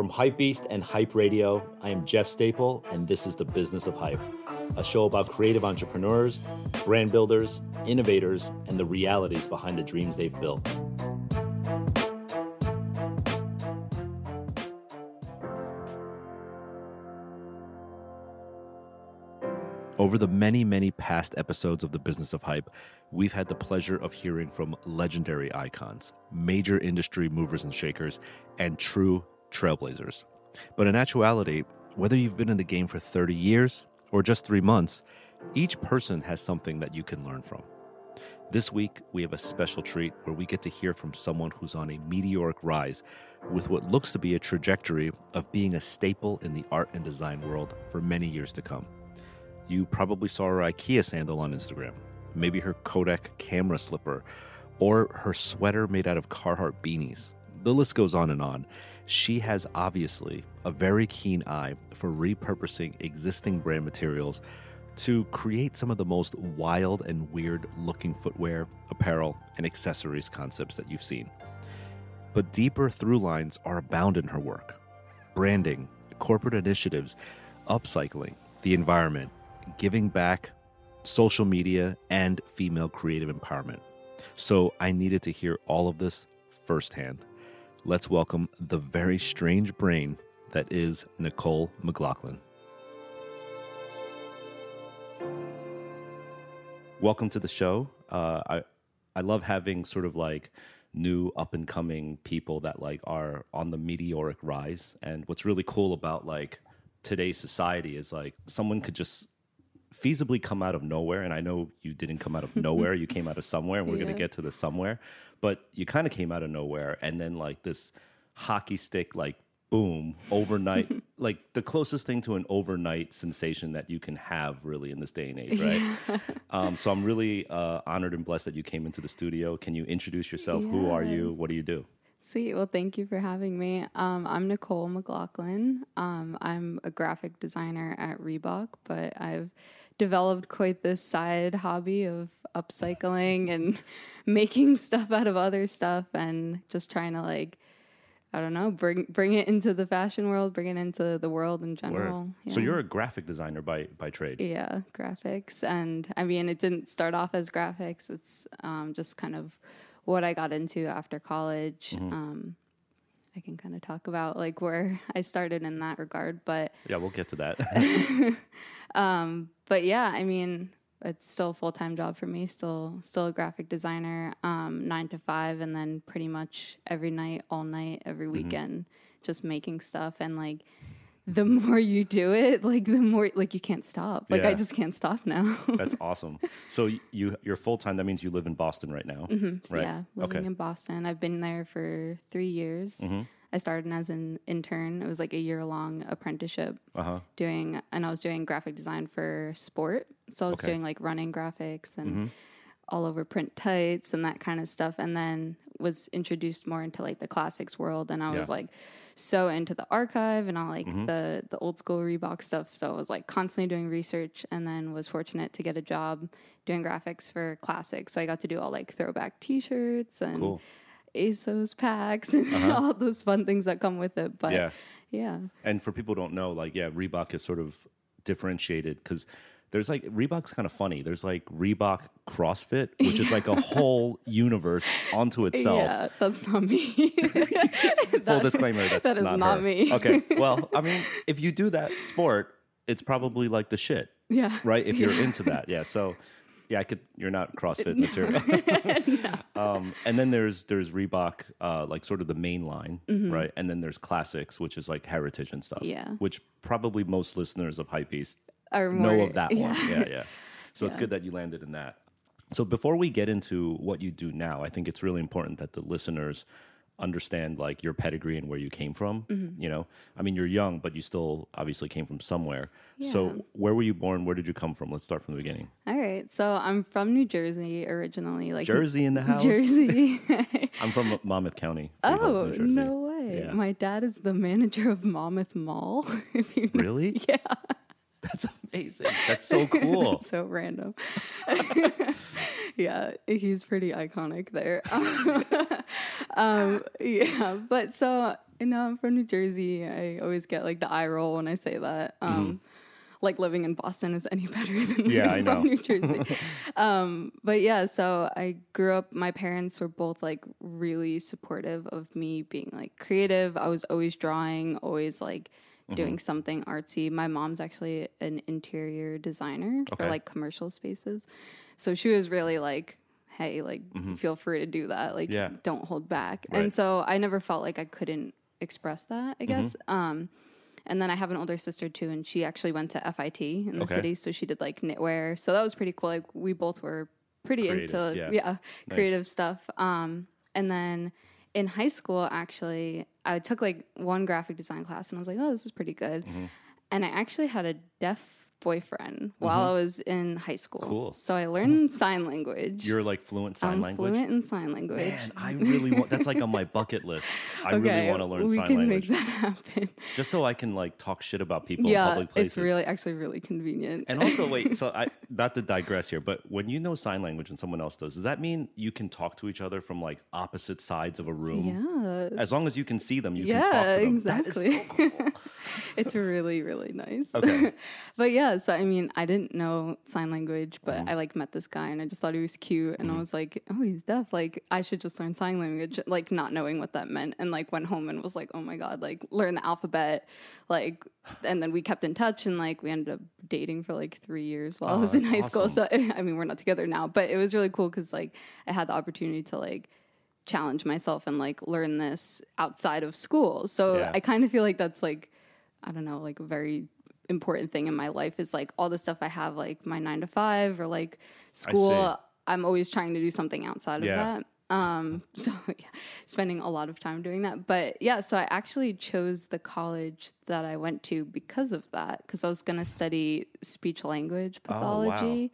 From Hypebeast and Hype Radio, I am Jeff Staple, and this is The Business of Hype, a show about creative entrepreneurs, brand builders, innovators, and the realities behind the dreams they've built. Over the many, many past episodes of The Business of Hype, we've had the pleasure of hearing from legendary icons, major industry movers and shakers, and true trailblazers. But in actuality, whether you've been in the game for 30 years or just three months, each person has something that you can learn from. This week, we have a special treat where we get to hear from someone who's on a meteoric rise with what looks to be a trajectory of being a staple in the art and design world for many years to come. You probably saw her IKEA sandal on Instagram, maybe her Kodak camera slipper, or her sweater made out of Carhartt beanies. The list goes on and on. She has obviously a very keen eye for repurposing existing brand materials to create some of the most wild and weird looking footwear, apparel, and accessories concepts that you've seen. But deeper through lines are abound in her work branding, corporate initiatives, upcycling, the environment, giving back, social media, and female creative empowerment. So I needed to hear all of this firsthand. Let's welcome the very strange brain that is Nicole McLaughlin. Welcome to the show. Uh, I I love having sort of like new up and coming people that like are on the meteoric rise. And what's really cool about like today's society is like someone could just feasibly come out of nowhere and i know you didn't come out of nowhere you came out of somewhere and we're Yeah. going to get to the somewhere but you kind of came out of nowhere and then like this hockey stick like boom overnight like the closest thing to an overnight sensation that you can have really in this day and age right um, so i'm really uh, honored and blessed that you came into the studio can you introduce yourself who are you what do you do Sweet. Well, thank you for having me. Um, I'm Nicole McLaughlin. Um, I'm a graphic designer at Reebok, but I've developed quite this side hobby of upcycling and making stuff out of other stuff and just trying to like I don't know, bring bring it into the fashion world, bring it into the world in general. so you're a graphic designer by by trade Yeah, graphics. And I mean, it didn't start off as graphics. It's um, just kind of what I got into after college. Mm-hmm. Um, I can kind of talk about like where I started in that regard. But yeah we'll get to that but yeah, I mean, it's still a full time job for me. Still, still a graphic designer, um, nine to five, and then pretty much every night, all night, every Mm-hmm. weekend, just making stuff. And like, the more you do it, like the more like you can't stop. Like Yeah. I just can't stop now. That's awesome. So you you're full time. That means you live in Boston right now, So right? Yeah, living okay. in Boston. I've been there for three years. Mm-hmm. I started as an intern. It was like a year long apprenticeship Uh huh. doing, and I was doing graphic design for sport. So I was Okay. Mm-hmm. doing like running graphics and all over print tights and that kind of stuff. And then was introduced more into like the classics world. And I was Yeah. Mm-hmm. like so into the archive and all like mm-hmm. the the old school Reebok stuff. So I was like constantly doing research and then was fortunate to get a job doing graphics for classics. So I got to do all like throwback t shirts and Cool. ASOS packs and uh-huh. all those fun things that come with it. But Yeah. yeah. And for people who don't know, like, yeah, Reebok is sort of differentiated because there's like Reebok's kind of funny. There's like Reebok CrossFit, which is like a whole universe onto itself. Yeah, that's not me. Full disclaimer, that's that is not, not me. okay. Well, I mean, if you do that sport, it's probably like the shit, yeah. right? If you're into that, yeah. So, yeah, I could. You're not CrossFit material. um, and then there's there's Reebok, uh, like sort of the main line, right? And then there's classics, which is like heritage and stuff. Mm-hmm. Yeah. Which probably most listeners of Hypebeast Or know of that yeah. one. Yeah, yeah. So it's good that you landed in that. So before we get into what you do now, I think it's really important that the listeners understand like your pedigree and where you came from. Mm-hmm. You know, I mean, you're young, but you still obviously came from somewhere. Yeah. So where were you born? Where did you come from? Let's start from the beginning. All right. So I'm from New Jersey originally. Like Jersey in the house. Jersey. I'm from Monmouth County. Freehold, oh, no way. Yeah. My dad is the manager of Monmouth Mall. if you know. Really? Yeah. That's amazing. That's so cool. so random. yeah, he's pretty iconic there. um, yeah, but so I know I'm from New Jersey. I always get like the eye roll when I say that. Um, Like living in Boston is any better than Mm-hmm. Yeah, living I from know. New Jersey. um, but yeah, so I grew up. My parents were both like really supportive of me being like creative. I was always drawing, always like Mm-hmm. doing something artsy. My mom's actually an interior designer Okay. for like commercial spaces, so she was really like, "Hey, like, feel free to do that. Like, Yeah. don't hold back." Right. And so I never felt like I couldn't express that. I guess. Mm-hmm. Um, and then I have an older sister too, and she actually went to FIT in the Okay. city, so she did like knitwear. So that was pretty cool. Like we both were pretty Creative, into yeah. yeah, creative stuff. Um, and then in high school, actually, I took like one graphic design class, and I was like, oh, this is pretty good. Mm-hmm. And I actually had a deaf boyfriend while I was in high school. Mm-hmm. Cool. So I learned sign language. You're like fluent sign I'm language. fluent in sign language. Man, I really want. That's like on my bucket list. I really want to learn we sign can language make that happen. just so I can like talk shit about people in public places. it's really actually really convenient. And also, wait. So, I not to digress here, but when you know sign language and someone else does, does that mean you can talk to each other from like opposite sides of a room? yeah, As long as you can see them, you Yeah, can talk to them. exactly. So cool. it's really really nice. Okay. but yeah, so I mean, I didn't know sign language, but Mm-hmm. I like met this guy and I just thought he was cute, and I was like, oh, he's deaf. Like I should just learn sign language, like not knowing what that meant, and like went home and was like, oh my god, like learn the alphabet, like, and then we kept in touch and like we ended up dating for like three years while I Oh, was in high school. So I mean, we're not together now, but it was really cool because like I had the opportunity to like challenge myself and like learn this outside of school. So Yeah. I kind of feel like that's like I don't know, like a very important thing in my life is like all the stuff I have, like my nine to five or like school. I'm always trying to do something outside Yeah. of that. Um, so yeah, spending a lot of time doing that. But yeah, so I actually chose the college that I went to because of that, because I was going to study speech language Oh, wow. pathology.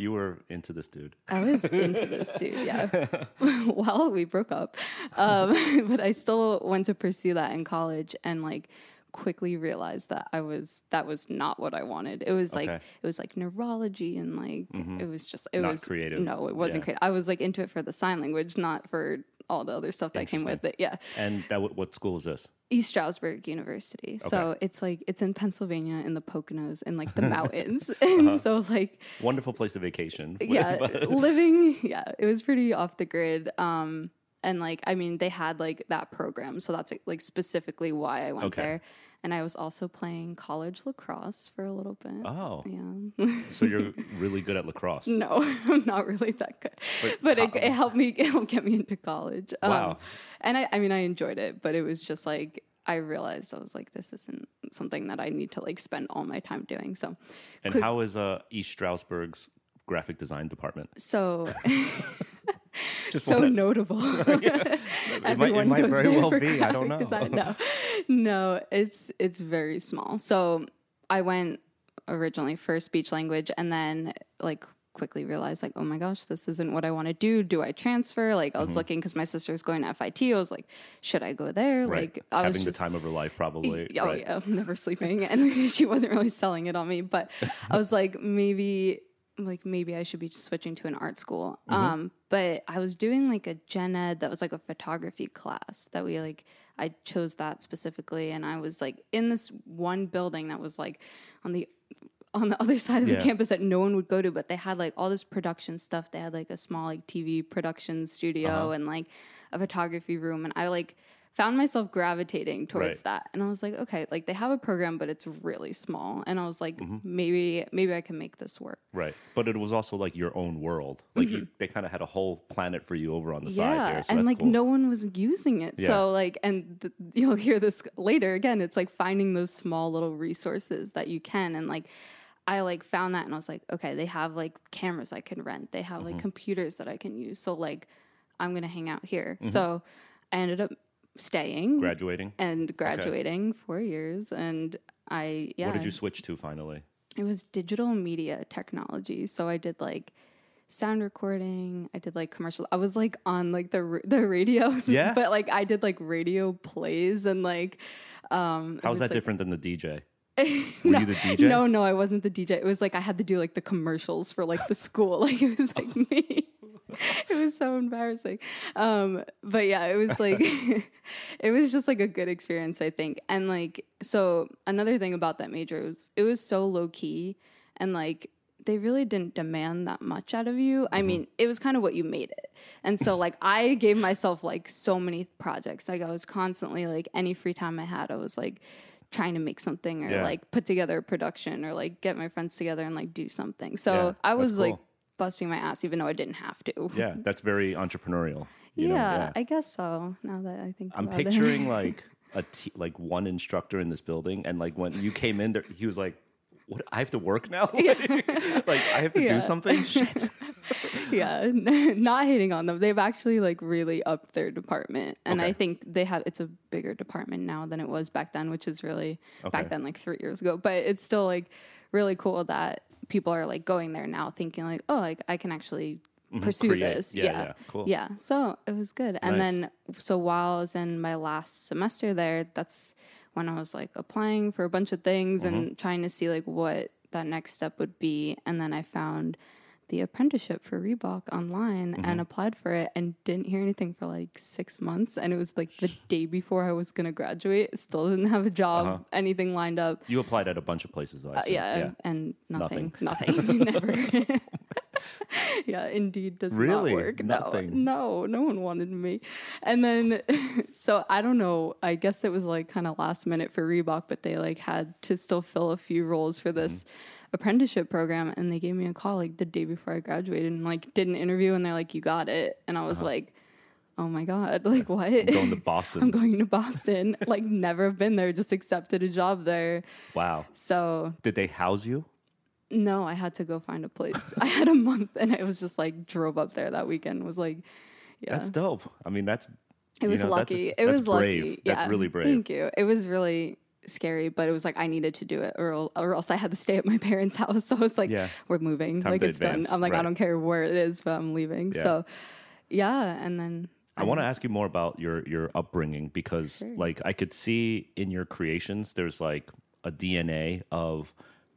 You were into this dude. I was into this dude, yeah. well, we broke up, um, but I still went to pursue that in college, and like quickly realized that I was that was not what I wanted. It was like Okay. it was like neurology and like it was just it Not was creative. No, it wasn't Yeah. creative. I was like into it for the sign language, not for all the other stuff that came with it. Yeah. And that what- what school is this? East Stroudsburg University. So it's like it's in Pennsylvania in the Poconos in like the mountains. and Uh-huh. so like Wonderful place to vacation. yeah, living. Yeah, it was pretty off the grid. Um, and like, I mean, they had like that program, so that's like specifically why I went Okay. there. And I was also playing college lacrosse for a little bit. oh, Yeah. so you're really good at lacrosse. no, I'm not really that good, But but, it, it helped me. It helped get me into college. Um, Wow. And I, I mean, I enjoyed it, but it was just like I realized I was like, this isn't something that I need to like spend all my time doing. So, And quick- how is uh, East Stroudsburg's graphic design department? so Just so wanna- notable. might- it Everyone might goes very there well be. I don't know. design. No, no, it's it's very small. So I went originally for speech language, and then like quickly realized like, oh my gosh, this isn't what I want to do. Do I transfer? Like I was Mm-hmm. looking because my sister was going to FIT. I was like, should I go there? Right. Like I Having was the just time of her life, probably. Oh right? yeah, never sleeping, and she wasn't really selling it on me. But I was like, maybe, like maybe I should be switching to an art school. Mm-hmm. Um, but I was doing like a gen ed that was like a photography class that we like. I chose that specifically, and I was like in this one building that was like on the on the other side of Yeah. the campus that no one would go to, but they had like all this production stuff. They had like a small like TV production studio Uh-huh. and like a photography room, and I like found myself gravitating towards Right. that. And I was like, okay, like they have a program, but it's really small. And I was like, Mm-hmm. maybe maybe I can make this work. Right. But it was also like your own world. Like you, they kind of had a whole planet for you over on the side Mm-hmm. yeah, here. So and like cool. no one was using it. Yeah. So like, and th- you'll hear this later. Again, it's like finding those small little resources that you can, and like. I like found that and I was like, okay, they have like cameras I can rent. They have like Mm-hmm. computers that I can use. So like I'm gonna hang out here. Mm-hmm. So I ended up staying graduating. and graduating four years and I yeah What did you switch to finally? It was digital media technology. So I did like sound recording. I did like commercial. I was like on like the the radios. Yeah? but like I did like radio plays and like. Um, How's was, that like- different than the DJ? Were you the DJ? No, no, I wasn't the DJ. It was like I had to do like the commercials for like the school. Like it was like me. it was so embarrassing. Um, but yeah, it was like it was just like a good experience, I think. And like so another thing about that major was it was so low key and like they really didn't demand that much out of you. I mean, it was kind of what you made it. And so like I gave myself like so many projects. Like I was constantly like any free time I had, I was like trying to make something or Yeah. like put together a production or like get my friends together and like do something. So Yeah, I was like cool. Busting my ass even though I didn't have to. Yeah, that's very entrepreneurial. You yeah, know? yeah. I guess so. Now that I think I'm about it. picturing like a t- like one instructor in this building, and like when you came in, there, he was like, "What? I have to work now? like, I have to Yeah. do something? Shit." yeah, not hating on them. They've actually like really upped their department, and Okay. I think they have. It's a bigger department now than it was back then, which is really Okay. back then like three years ago. But it's still like really cool that people are like going there now, thinking like, oh, like I can actually pursue Mm-hmm. Create. this. Yeah, yeah. Cool. Yeah, so it was good. And Nice. then, so while I was in my last semester there, that's when I was like applying for a bunch of things Mm-hmm. and trying to see like what that next step would be. And then I found the apprenticeship for Reebok online Mm-hmm. and applied for it and didn't hear anything for like six months. And it was like the day before I was going to graduate. Still didn't have a job, Uh-huh. anything lined up. You applied at a bunch of places, though. I Uh, see. yeah, and nothing, Nothing. nothing, never. yeah, indeed does Really? not work. Nothing? No, no, no one wanted me. And then, so I don't know. I guess it was like kind of last minute for Reebok, but they like had to still fill a few roles for this Mm-hmm. Apprenticeship program, and they gave me a call like the day before I graduated, and like did an interview, and they're like, "You got it," and I was like. Oh my god! Like what? Uh-huh. Going to Boston. I'm going to Boston. like never have been there. Just accepted a job there. wow. So Did they house you? no, I had to go find a place. I had a month and I was just like drove up there that weekend. Was like, yeah, That's dope. I mean, that's. it was know, lucky. it was brave. lucky. That's really brave. Thank you. It was really scary, but it was like I needed to do it, or or else I had to stay at my parents' house. So I was like, Yeah. we're moving. Time like it's advance. done. I'm like, Right. I don't care where it is, but I'm leaving. Yeah. So, yeah, and then I want to ask you more about your your upbringing because Sure. like I could see in your creations there's like a DNA of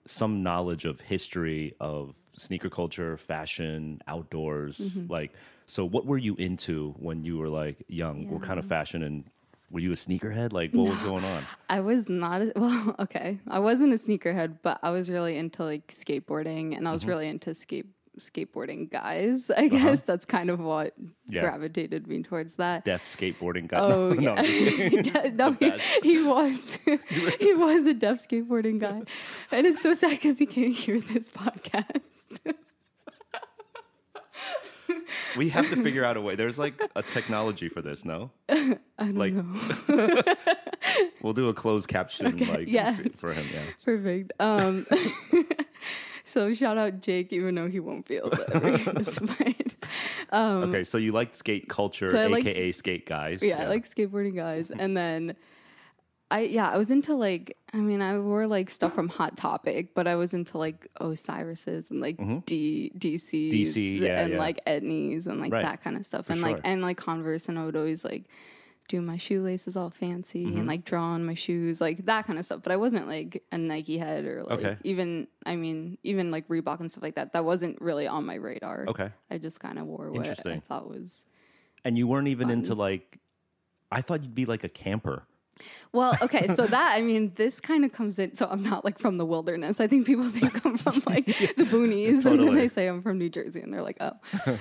some knowledge of history of sneaker culture, fashion, outdoors. Mm-hmm. Like so what were you into when you were like young? What kind of fashion and were you a sneakerhead? Like what was going on? I was not a- well. Okay, I wasn't a sneakerhead, but I was really into like skateboarding, and I Mm-hmm. was really into skate skateboarding guys. I guess that's kind of what Uh-huh. Yeah. gravitated me towards that. Deaf skateboarding guy. Oh no, yeah, I'm just kidding. De- no, he, he was he was a deaf skateboarding guy, and it's so sad because he can't hear this podcast. We have to figure out a way. There's like a technology for this, no? I don't Like- know. We'll do a closed caption like yes. for him, yeah. Perfect. Um, so shout out Jake, even though he won't feel. ever hear um, Okay, so you like skate culture, So I liked- aka skate guys. yeah, I like skateboarding guys. And then I yeah, I was into like I mean, I wore like stuff from Hot Topic, but I was into like Osiris's and like D DC's DC, yeah, and yeah. like Etnies and like Right. that kind of stuff. For and like and like Converse and I would always like do my shoelaces all fancy Mm-hmm. and like draw on my shoes, like that kind of stuff. But I wasn't like a Nike head or like Okay. even I mean, even like Reebok and stuff like that. That wasn't really on my radar. Okay. I just kind of wore what I thought was And you weren't even into like I thought you'd be like a camper. Well, okay, so that I mean, this kind of comes in. So I'm not like from the wilderness. I think people think I'm from like the boonies, and then they say I'm from New Jersey, and they're like, "Oh,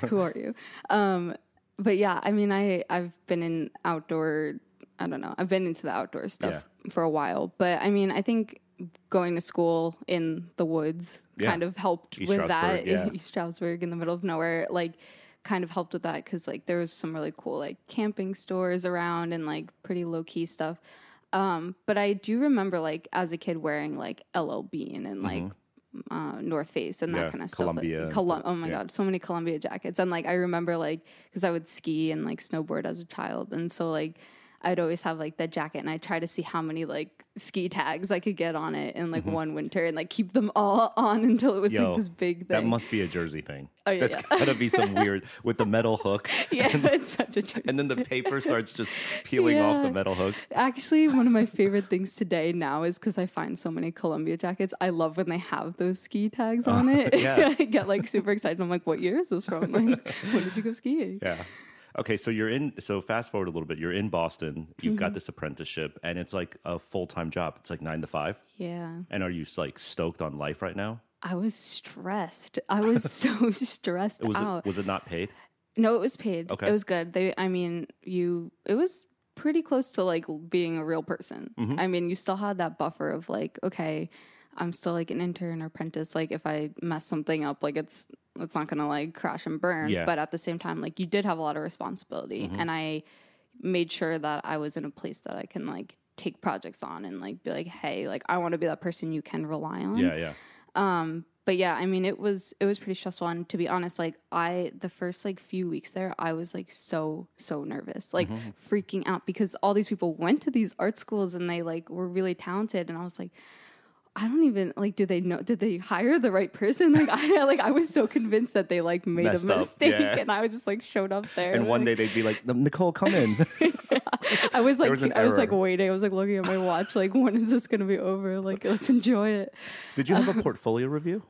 who are you?" Um, but yeah, I mean, I I've been in outdoor. I don't know. I've been into the outdoor stuff for a while, but I mean, I think going to school in the woods Yeah. kind of helped East with that. Yeah. East Stroudsburg in the middle of nowhere, like kind of helped with that because like there was some really cool like camping stores around and like pretty low key stuff. Um, but I do remember like as a kid wearing like LL Bean and like uh, North Face and that Mm-hmm. Yeah, kind of stuff. Columbia Like, Colum- oh my yeah. god, so many Columbia jackets. And like I remember like because I would ski and like snowboard as a child, and so like I'd always have like that jacket and I'd try to see how many like ski tags I could get on it in like one winter and like keep them all on until it was Mm-hmm. Yo, like this big thing. That must be a Jersey thing. Oh, yeah, That's yeah. gotta be some weird with the metal hook. yeah, it's such a joke. And then the paper starts just peeling off the metal hook. Actually, one of my favorite things today now is because I find so many Columbia jackets. I love when they have those ski tags on it. Oh, yeah. I get like super excited. I'm like, what year is this from? Like, when did you go skiing? Yeah. Okay, so you're in. So fast forward a little bit. You're in Boston. You've Mm-hmm. got this apprenticeship, and it's like a full time job. It's like nine to five. Yeah. And are you like stoked on life right now? I was stressed. I was so stressed Was out. it was it not paid? No, it was paid. Okay. It was good. They I mean, you it was pretty close to like being a real person. Mm-hmm. I mean, you still had that buffer of like, okay, I'm still like an intern or apprentice. Like if I mess something up, like it's it's not gonna like crash and burn. Yeah. But at the same time, like you did have a lot of responsibility. Mm-hmm. And I made sure that I was in a place that I can like take projects on and like be like, hey, like I want to be that person you can rely on Yeah, yeah. Um, but yeah i mean it was it was pretty stressful and to be honest like i the first like few weeks there i was like so so nervous like freaking out because all these people went to these art schools and they like were really talented and i was like I don't even like. Did they know? Did they hire the right person? Like I like. I was so convinced that they like made Messed a up, mistake, yeah. and I was just like showed up there. And one like, day they'd be like, Nicole, come in. I was like, was I was like waiting. I was like looking at my watch. Like, when is this gonna be over? Like, let's enjoy it. Did you have a portfolio review?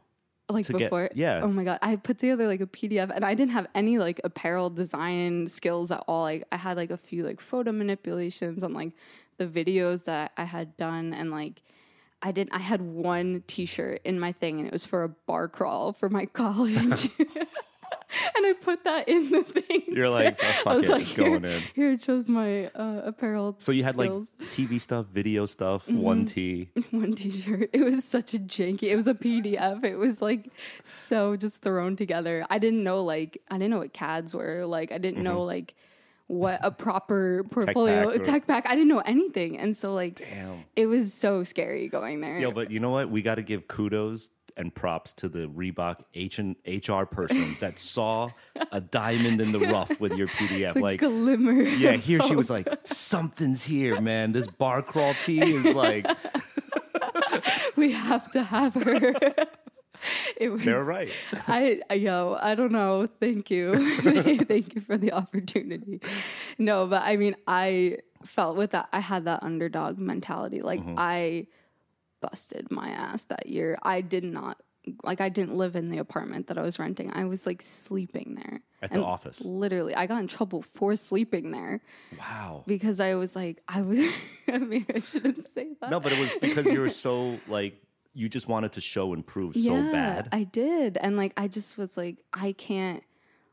like to get- before yeah. oh my god i put together like a pdf and i didn't have any like apparel design skills at all like i had like a few like photo manipulations on like the videos that i had done and like i didn't i had one t-shirt in my thing and it was for a bar crawl for my college and i put that in the thing You're like, oh, i was it, like here, in. here it shows my uh, apparel So you had skills. like TV stuff, video stuff, Mm-hmm. one T. one t-shirt it was such a janky it was a pdf it was like so just thrown together i didn't know like i didn't know what cads were like i didn't know like what a proper portfolio pack tech pack i didn't know anything and so like Damn. it was so scary going there Yo, but you know what? We got to give kudos and props to the Reebok H and HR person that saw a diamond in the rough with your PDF. the like, glimmer yeah, here she was like, something's here, man. This bar crawl tee is like, we have to have her it was they're right. I yo, I don't know. Thank you. Thank you for the opportunity. No, but I mean, I felt with that I had that underdog mentality. Like Mm-hmm. I busted my ass that year. I did not like I didn't live in the apartment that I was renting. I was like sleeping there. At the office. Literally, I got in trouble for sleeping there Wow. because I was like I was I mean, I shouldn't say that. No, but it was because you were so like, you just wanted to show and prove so bad. I did. And like I just was like, I can't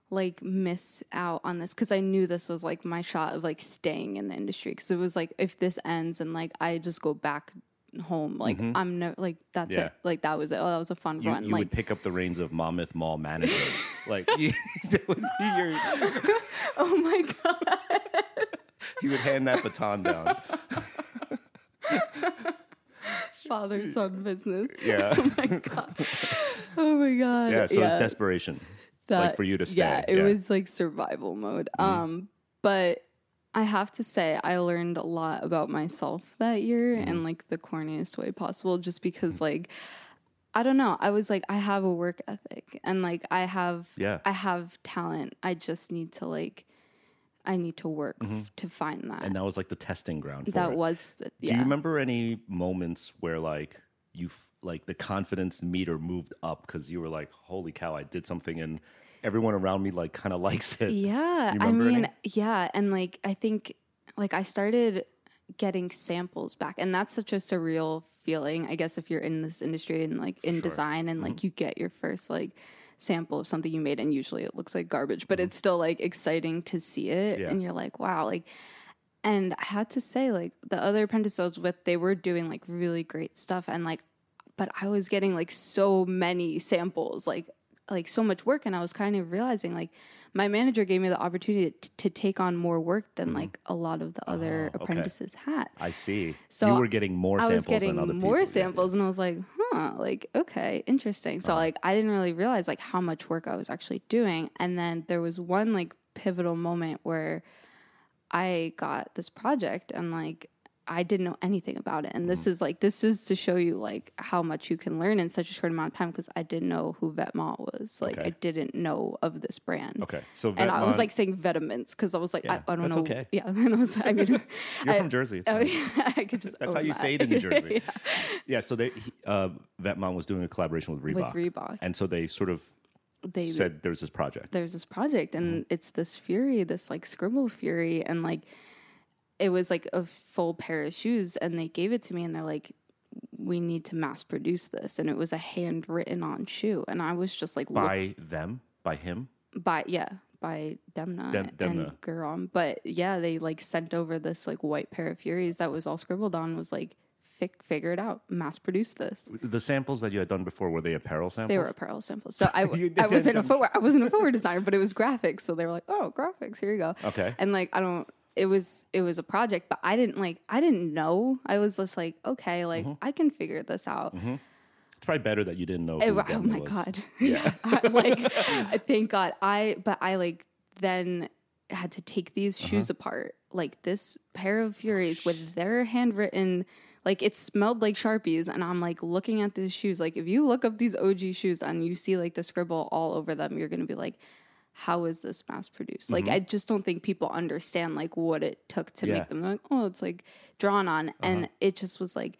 like miss out on this because I knew this was like my shot of like staying in the industry. Cause it was like if this ends and like I just go back home, like I'm no like that's Mm-hmm. Yeah. it. Like that was it. Oh, that was a fun you, run. you like would pick up the reins of Monmouth Mall manager. like, you, that would be your, oh my god. you would hand that baton down. Father son business. Yeah. Oh my god. Oh my god. Yeah. So it's desperation. like for you to stay. Yeah, it was like survival mode. Mm-hmm. Um, but I have to say, I learned a lot about myself that year Mm-hmm. in like the corniest way possible, just because like. I don't know. I was like, I have a work ethic and like I have, Yeah. I have talent. I just need to like, I need to work f- to find that. Mm-hmm. And that was like the testing ground for that it. was, the, Do you remember any moments where like you f- like the confidence meter moved up because you were like, "Holy cow, I did something," and everyone around me like kind of likes it. Yeah, I mean, any? yeah, and like I think like I started getting samples back, and that's such a surreal feeling. I guess if you're in this industry and like in design, and Mm-hmm. like you get your first like sample of something you made, and usually it looks like garbage, but it's still like exciting to see it, Mm-hmm. Yeah. and you're like, wow, like. And I had to say, like the other apprentices I was with, they were doing like really great stuff, and like, but I was getting like so many samples, like like so much work, and I was kind of realizing like my manager gave me the opportunity to, to take on more work than like a lot of the other Mm-hmm. Oh, okay. apprentices had. I see. So you were getting more I samples was getting than other more people. Yeah, samples, and I was like, huh, like okay, interesting. Uh-huh. So like I didn't really realize like how much work I was actually doing, and then there was one like pivotal moment where I got this project and like I didn't know anything about it. And this is like this is to show you like how much you can learn in such a short amount of time because I didn't know who Vetements was. Like Okay. I didn't know of this brand. Okay, so And I was like saying vitamins because I was like, Yeah, I, I don't know. okay. Yeah. And I was, I mean, you're I- from Jersey. oh, yeah, I could just. That's how you that. say it in New Jersey. Yeah. Yeah, so they he, uh, Vetements was doing a collaboration with Reebok. Reebok. and so they sort of They said there's this project. there's this project and Mm-hmm. it's this fury this like scribble fury and like it was like a full pair of shoes and they gave it to me and they're like we need to mass produce this and it was a handwritten on shoe and i was just like look- by them, by him. by yeah by Demna Dem- Demna. and Guram. But yeah, they like sent over this like white pair of Furies that was all scribbled on. Was like, fi- figure it out, mass produce this. The samples that you had done before were they apparel samples? They were apparel samples. So I, I wasn't a footwear. I wasn't a footwear designer, but it was graphics. So they were like, oh, graphics. Here you go. Okay. And like, I don't. It was it was a project, but I didn't like. I didn't know. I was just like, okay, like Mm-hmm. I can figure this out. It's probably better that you didn't know. Oh, who oh my was. god. Yeah. like thank God. I but I like then had to take these Uh-huh. shoes apart. Like this pair of Furies Oh, with their handwritten like it smelled like Sharpies and I'm like looking at these shoes. Like if you look up these OG shoes and you see like the scribble all over them, you're gonna be like, how is this mass produced? Like I just don't think people understand like what it took to Mm-hmm. Yeah. make them like, oh, it's like drawn on. Uh-huh. And it just was like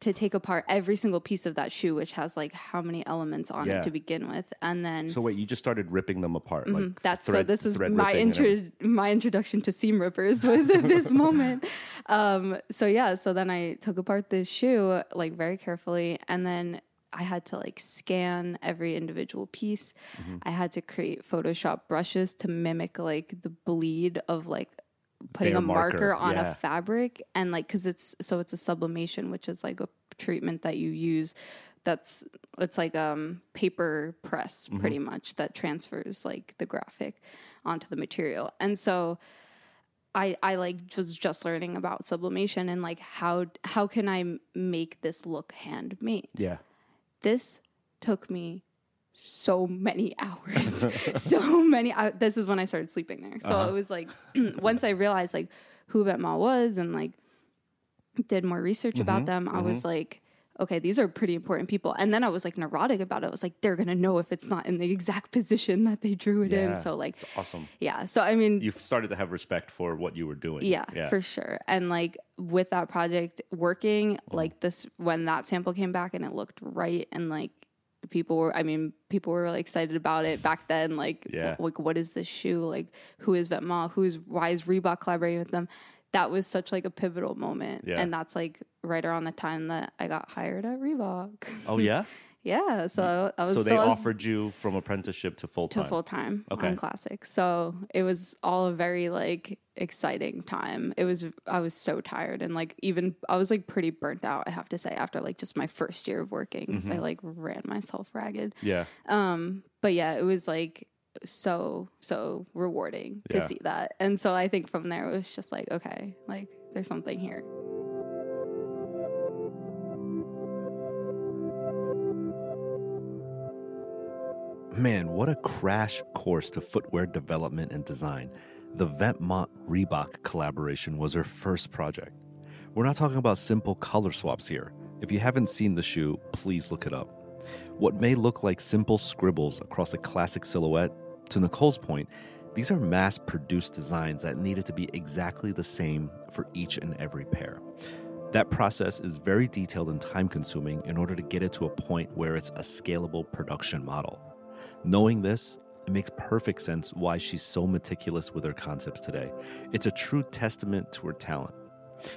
to take apart every single piece of that shoe, which has like how many elements on Yeah. it to begin with, and then So wait, you just started ripping them apart, like Mm-hmm. that's so. This is my ripping and everything. intro, my introduction to seam rippers was at this moment. Um, so yeah, so then I took apart this shoe like very carefully, and then I had to like scan every individual piece. Mm-hmm. I had to create Photoshop brushes to mimic like the bleed of like putting Their a marker, marker, on yeah. a fabric and like because it's so it's a sublimation which is like a treatment that you use that's it's like um paper press Mm-hmm. pretty much that transfers like the graphic onto the material and so I, I like was just learning about sublimation and like how how can I make this look handmade Yeah. This took me so many hours so many hou- this is when i started sleeping there so Uh-huh. it was like once i realized like who Vetements was and like did more research Mm-hmm. about them i was like okay these are pretty important people and then i was like neurotic about it i was like they're gonna know if it's not in the exact position that they drew it Yeah. in so like It's awesome. yeah so i mean You started to have respect for what you were doing. yeah, Yeah. for sure. And like with that project working, Mm-hmm. like this when that sample came back and it looked right and like people were I mean, people were really excited about it back then. Like Yeah. like what is this shoe? Like who is Vetements? Who's why is Reebok collaborating with them? That was such like a pivotal moment. Yeah. And that's like right around the time that I got hired at Reebok. oh yeah. yeah. So I was So they offered you from apprenticeship to full time. to full time Okay. on classic. So it was all a very like exciting time. It was I was so tired and like even I was like pretty burnt out. I have to say after like just my first year of working because Mm-hmm. I like ran myself ragged. yeah. Um, but yeah, it was like so so rewarding to Yeah. see that. And so I think from there it was just like okay, like there's something here. Man, what a crash course to footwear development and design. The Vetements Reebok collaboration was her first project. We're not talking about simple color swaps here. If you haven't seen the shoe, please look it up. What may look like simple scribbles across a classic silhouette, to Nicole's point, these are mass produced designs that needed to be exactly the same for each and every pair. That process is very detailed and time consuming in order to get it to a point where it's a scalable production model. Knowing this, it makes perfect sense why she's so meticulous with her concepts today. It's a true testament to her talent.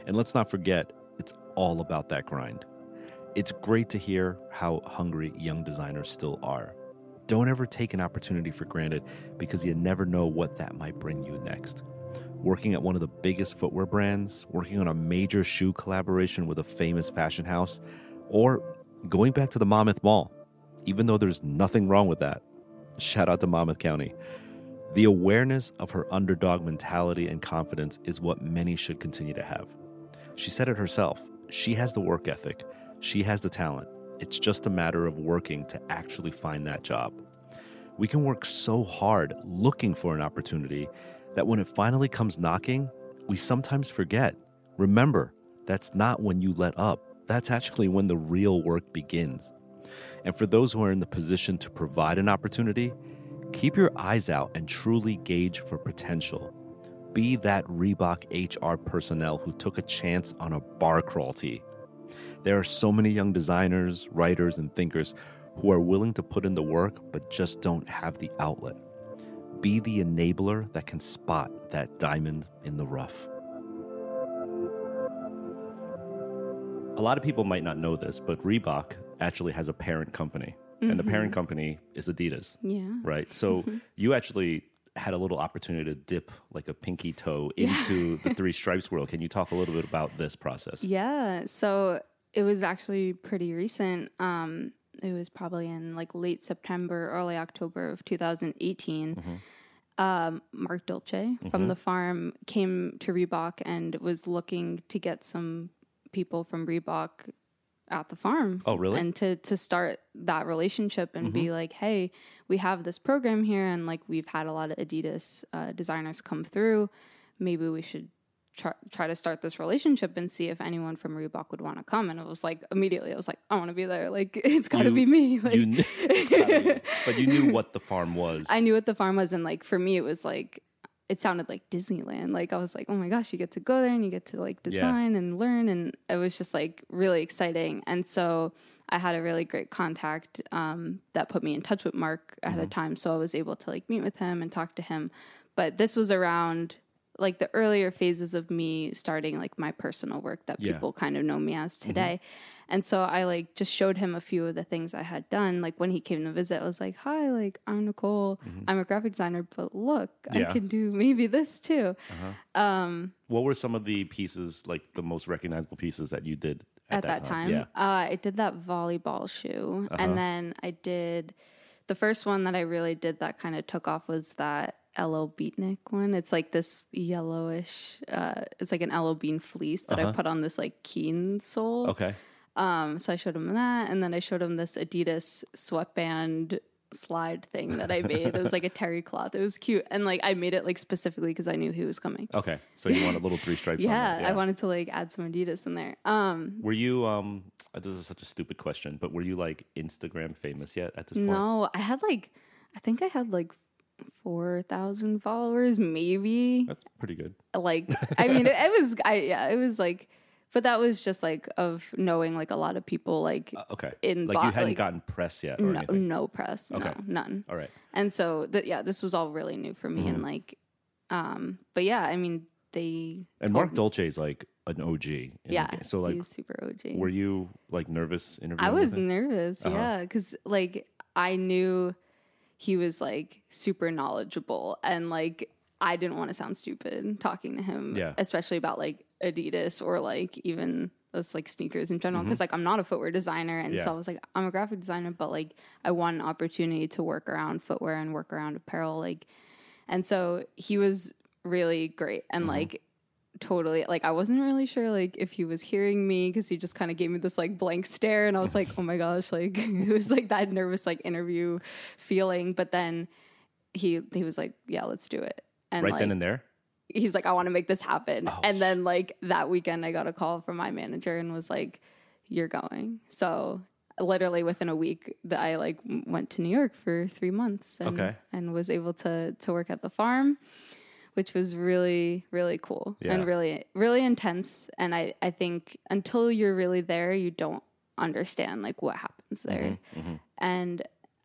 And let's not forget, it's all about that grind. It's great to hear how hungry young designers still are. Don't ever take an opportunity for granted because you never know what that might bring you next. Working at one of the biggest footwear brands, working on a major shoe collaboration with a famous fashion house, or going back to the Monmouth Mall, even though there's nothing wrong with that. Shout out to Monmouth County. The awareness of her underdog mentality and confidence is what many should continue to have. She said it herself. She has the work ethic, she has the talent. It's just a matter of working to actually find that job. We can work so hard looking for an opportunity that when it finally comes knocking, we sometimes forget. Remember, that's not when you let up, that's actually when the real work begins. And for those who are in the position to provide an opportunity, keep your eyes out and truly gauge for potential. Be that Reebok HR personnel who took a chance on a bar crawl tee. There are so many young designers, writers, and thinkers who are willing to put in the work but just don't have the outlet. Be the enabler that can spot that diamond in the rough. A lot of people might not know this, but Reebok actually has a parent company, and the parent mm-hmm. company is Adidas, Yeah. right? So mm-hmm. you actually had a little opportunity to dip like a pinky toe into the three stripes world. Can you talk a little bit about this process? Yeah. So it was actually pretty recent. Um, it was probably in like late September, early October of 2018. Um, Marc Dolce from the farm came to Reebok and was looking to get some people from Reebok at the farm. Oh, really? And to to start that relationship and be like, hey, we have this program here, and like we've had a lot of Adidas uh, designers come through. Maybe we should try, try to start this relationship and see if anyone from Reebok would want to come. And it was like immediately, I was like, I want to be there. Like it's got to be me. Like You kn- be. but you knew what the farm was. I knew what the farm was, and like for me, it was like it sounded like Disneyland. Like I was like, oh my gosh, you get to go there and you get to like design and learn, and it was just like really exciting. And so I had a really great contact um, that put me in touch with Marc ahead Mm-hmm. of time, so I was able to like meet with him and talk to him. But this was around like the earlier phases of me starting like my personal work that Yeah. people kind of know me as Mm-hmm. today. And so I like just showed him a few of the things I had done. Like when he came to visit, I was like, "Hi, like I'm Nicole. I'm a graphic designer, but look, Mm-hmm. Yeah. I can do maybe this too." um what were some of the pieces, like the most recognizable pieces that you did at, At, that, time, Yeah. Uh-huh. uh, I did that volleyball shoe, and then I did the first one that I really did that kind of took off was that LL Beatnik one. It's like this yellowish. Uh, it's like an LL Bean fleece that I put on this like Keen sole. Uh-huh. Okay. Um, so I showed him that, and then I showed him this Adidas sweatband slide thing that I made. it was like a terry cloth. It was cute, and like I made it like specifically because I knew he was coming. Okay. So you wanted little three stripes on Yeah, there. I wanted to like add some Adidas in there. Um, Were you um uh, this is such a stupid question, but were you like Instagram famous yet at this point? no, I had like, I think I had like four thousand followers, maybe. That's pretty good. Like, I mean, it, it was, I yeah, it was like, but that was just like of knowing like a lot of people like Uh, okay. in like bo- you hadn't like, gotten press yet or no, anything. no press, Okay. no, none. All right. And so, th- yeah, this was all really new for me. Mm-hmm. And like, um, but yeah, I mean, they, And Marc Dolce is like an OG. the yeah. So like he's super OG. were you like nervous interviewing I was nervous, Uh-huh. yeah, because like I knew he was like super knowledgeable, and like I didn't want to sound stupid talking to him, Yeah. especially about like Adidas or like even those like sneakers in general. Mm-hmm. Because like I'm not a footwear designer, and Yeah. so I was like, I'm a graphic designer, but like I want an opportunity to work around footwear and work around apparel, like, and so he was really great, and Mm-hmm. like totally like i wasn't really sure like if he was hearing me because he just kind of gave me this like blank stare and i was like oh my gosh like it was like that nervous like interview feeling but then he he was like yeah let's do it and right like then and there? he's like i want to make this happen Oh, and then like that weekend i got a call from my manager and was like you're going so literally within a week that i like went to new york for three months and, Okay. and was able to to work at the farm which was really really cool Yeah. and really really intense and i i think until you're really there you don't understand like what happens there Mm-hmm, and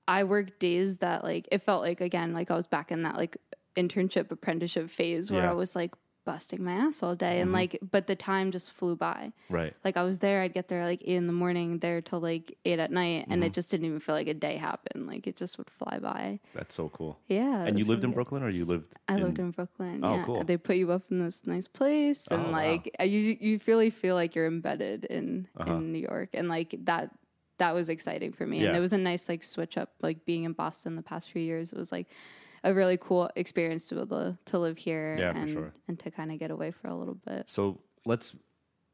i worked days that like it felt like again like i was back in that like internship apprenticeship phase where Yeah. Mm-hmm. i was like busting my ass all day and like but the time just flew by Right. like i was there i'd get there like eight in the morning there till like eight at night and Mm-hmm. it just didn't even feel like a day happened like it just would fly by That's so cool. yeah And you lived in good. Brooklyn or you lived I lived in Brooklyn. Oh, yeah. cool. They put you up in this nice place, and Oh, like uh, you, you really feel like you're embedded in Uh-huh. in New York, and like that that was exciting for me. Yeah. And it was a nice like switch up, like being in Boston the past few years. It was like a really cool experience to be able to, to live here Yeah, and sure. and to kind of get away for a little bit. So let's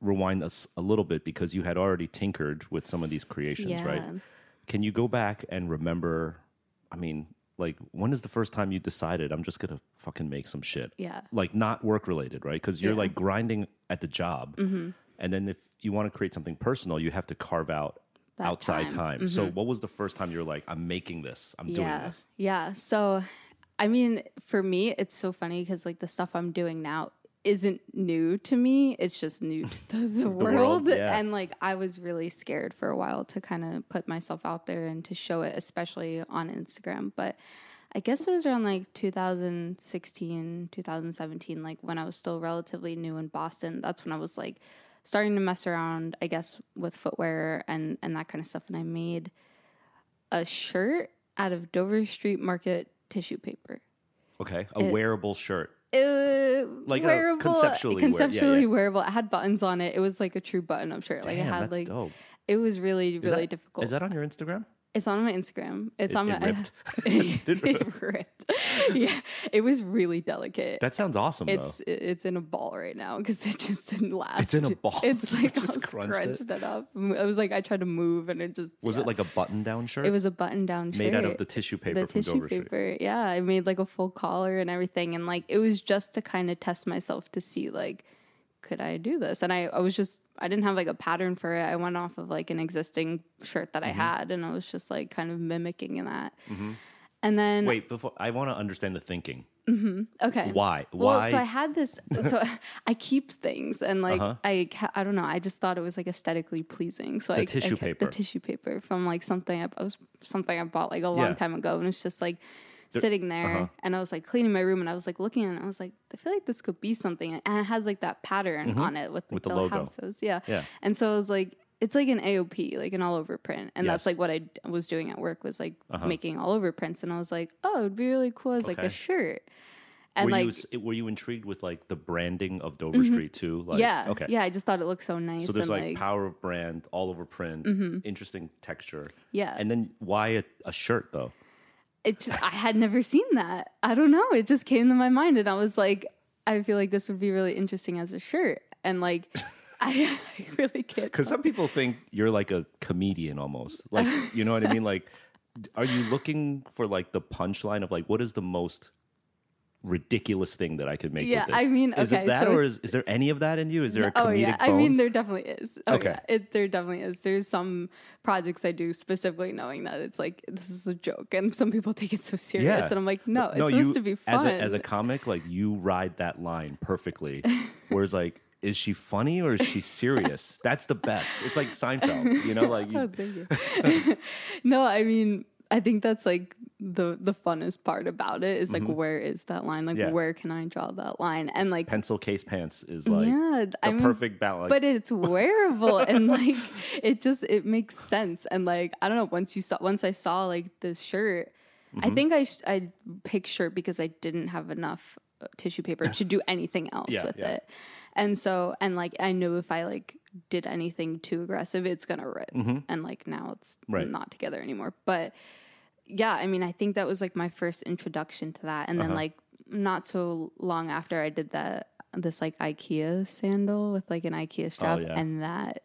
rewind us a little bit because you had already tinkered with some of these creations, Yeah. right? Can you go back and remember? I mean, like when is the first time you decided I'm just gonna fucking make some shit? Yeah. Like not work related, right? Because you're Yeah. Mm-hmm. like grinding at the job, and then if you want to create something personal, you have to carve out That outside time. time. So what was the first time you're like, I'm making this, I'm doing yeah. this? Yeah. So, I mean, for me, it's so funny because like the stuff I'm doing now isn't new to me. It's just new to the, the, world. world, yeah. And like I was really scared for a while to kind of put myself out there and to show it, especially on Instagram. But I guess it was around like 2016, 2017, like when I was still relatively new in Boston. That's when I was like starting to mess around, I guess, with footwear and and that kind of stuff. And I made a shirt out of Dover Street Market tissue paper. Okay, a wearable shirt. Uh, Like a wearable, conceptually wear- yeah, conceptually yeah. wearable. It had buttons on it. It was like a true button-up shirt. Like it had like dope. it was really really that, difficult. Is that on your Instagram? It's on my Instagram. It's It- on it my ripped? it ripped. yeah, it was really delicate. That sounds awesome. it's though. it's in a ball right now because it just didn't last. It's in a ball? It's like just all crunched scrunched it? it. up. I was like I tried to move and it just Was yeah. it like a button-down shirt? it was a button down shirt made out of the tissue paper the from tissue Dover Street. paper. Yeah, I made like a full collar and everything, and like it was just to kind of test myself to see like could I do this, and I I was just I didn't have like a pattern for it. I went off of like an existing shirt that I Mm-hmm. had, and I was just like kind of mimicking in that. And then Wait, before I want to understand the thinking. okay, Why? Well, Why? so I had this. So I keep things, and like Uh-huh. I, I don't know. I just thought it was like aesthetically pleasing. So I, I tissue kept paper. the tissue paper from like something I, I was something I bought like a long Yeah. time ago, and it's just like sitting there. uh-huh. And I was like cleaning my room, and I was like looking. And I was like, I feel like this could be something, and it has like that pattern on it with, like, Mm-hmm. With the the, logo. houses. Yeah. Yeah. And so I was like. It's like an AOP, like an all over print. And Yes. Uh-huh. that's like what I was doing at work was like making all over prints. And I was like, oh, it'd be really cool as like a shirt. And were like, you were you intrigued with like the branding of Dover Street too? Like, yeah. Okay. Yeah, I just thought it looked so nice. So there's and like, power of brand, all over print, interesting texture. Yeah. And then why a, a shirt though? It just, I had never seen that. I don't know. It just came to my mind, and I was like, I feel like this would be really interesting as a shirt. And like, I, I really can't. Because some people think you're like a comedian almost. Like, you know what I mean? Like, are you looking for like the punchline of like what is the most ridiculous thing that I could make? Yeah, with this? I mean, is okay, it that so or is, is there any of that in you? Is there a oh, comedic Oh yeah, I bone? mean there definitely is. Oh, Okay. yeah. it there definitely is. There's some projects I do specifically knowing that it's like this is a joke, and some people take it so serious, and I'm like, no, it's No, supposed you- to be As fun. a, as a comic, like you ride that line perfectly. Whereas like, is she funny or is she serious? That's the best. It's like Seinfeld, you know, like Oh, thank you. no, I mean, I think that's like the the funnest part about it is like where is that line? Like Mm-hmm. Yeah. where can I draw that line? And like pencil case pants is like yeah, the I mean, perfect balance. but it's wearable and like it just it makes sense. And like I don't know, once you saw once I saw like the shirt, Mm-hmm. I think I sh- I picked shirt because I didn't have enough uh, tissue paper to do anything else Yeah, with yeah. it. And so and like I knew if I like did anything too aggressive, it's gonna rip. And like now it's Mm-hmm. Right. not together anymore. But yeah, I mean, I think that was like my first introduction to that. And Uh-huh. then like not so long after I did that this like IKEA sandal with like an IKEA strap Oh, yeah. and that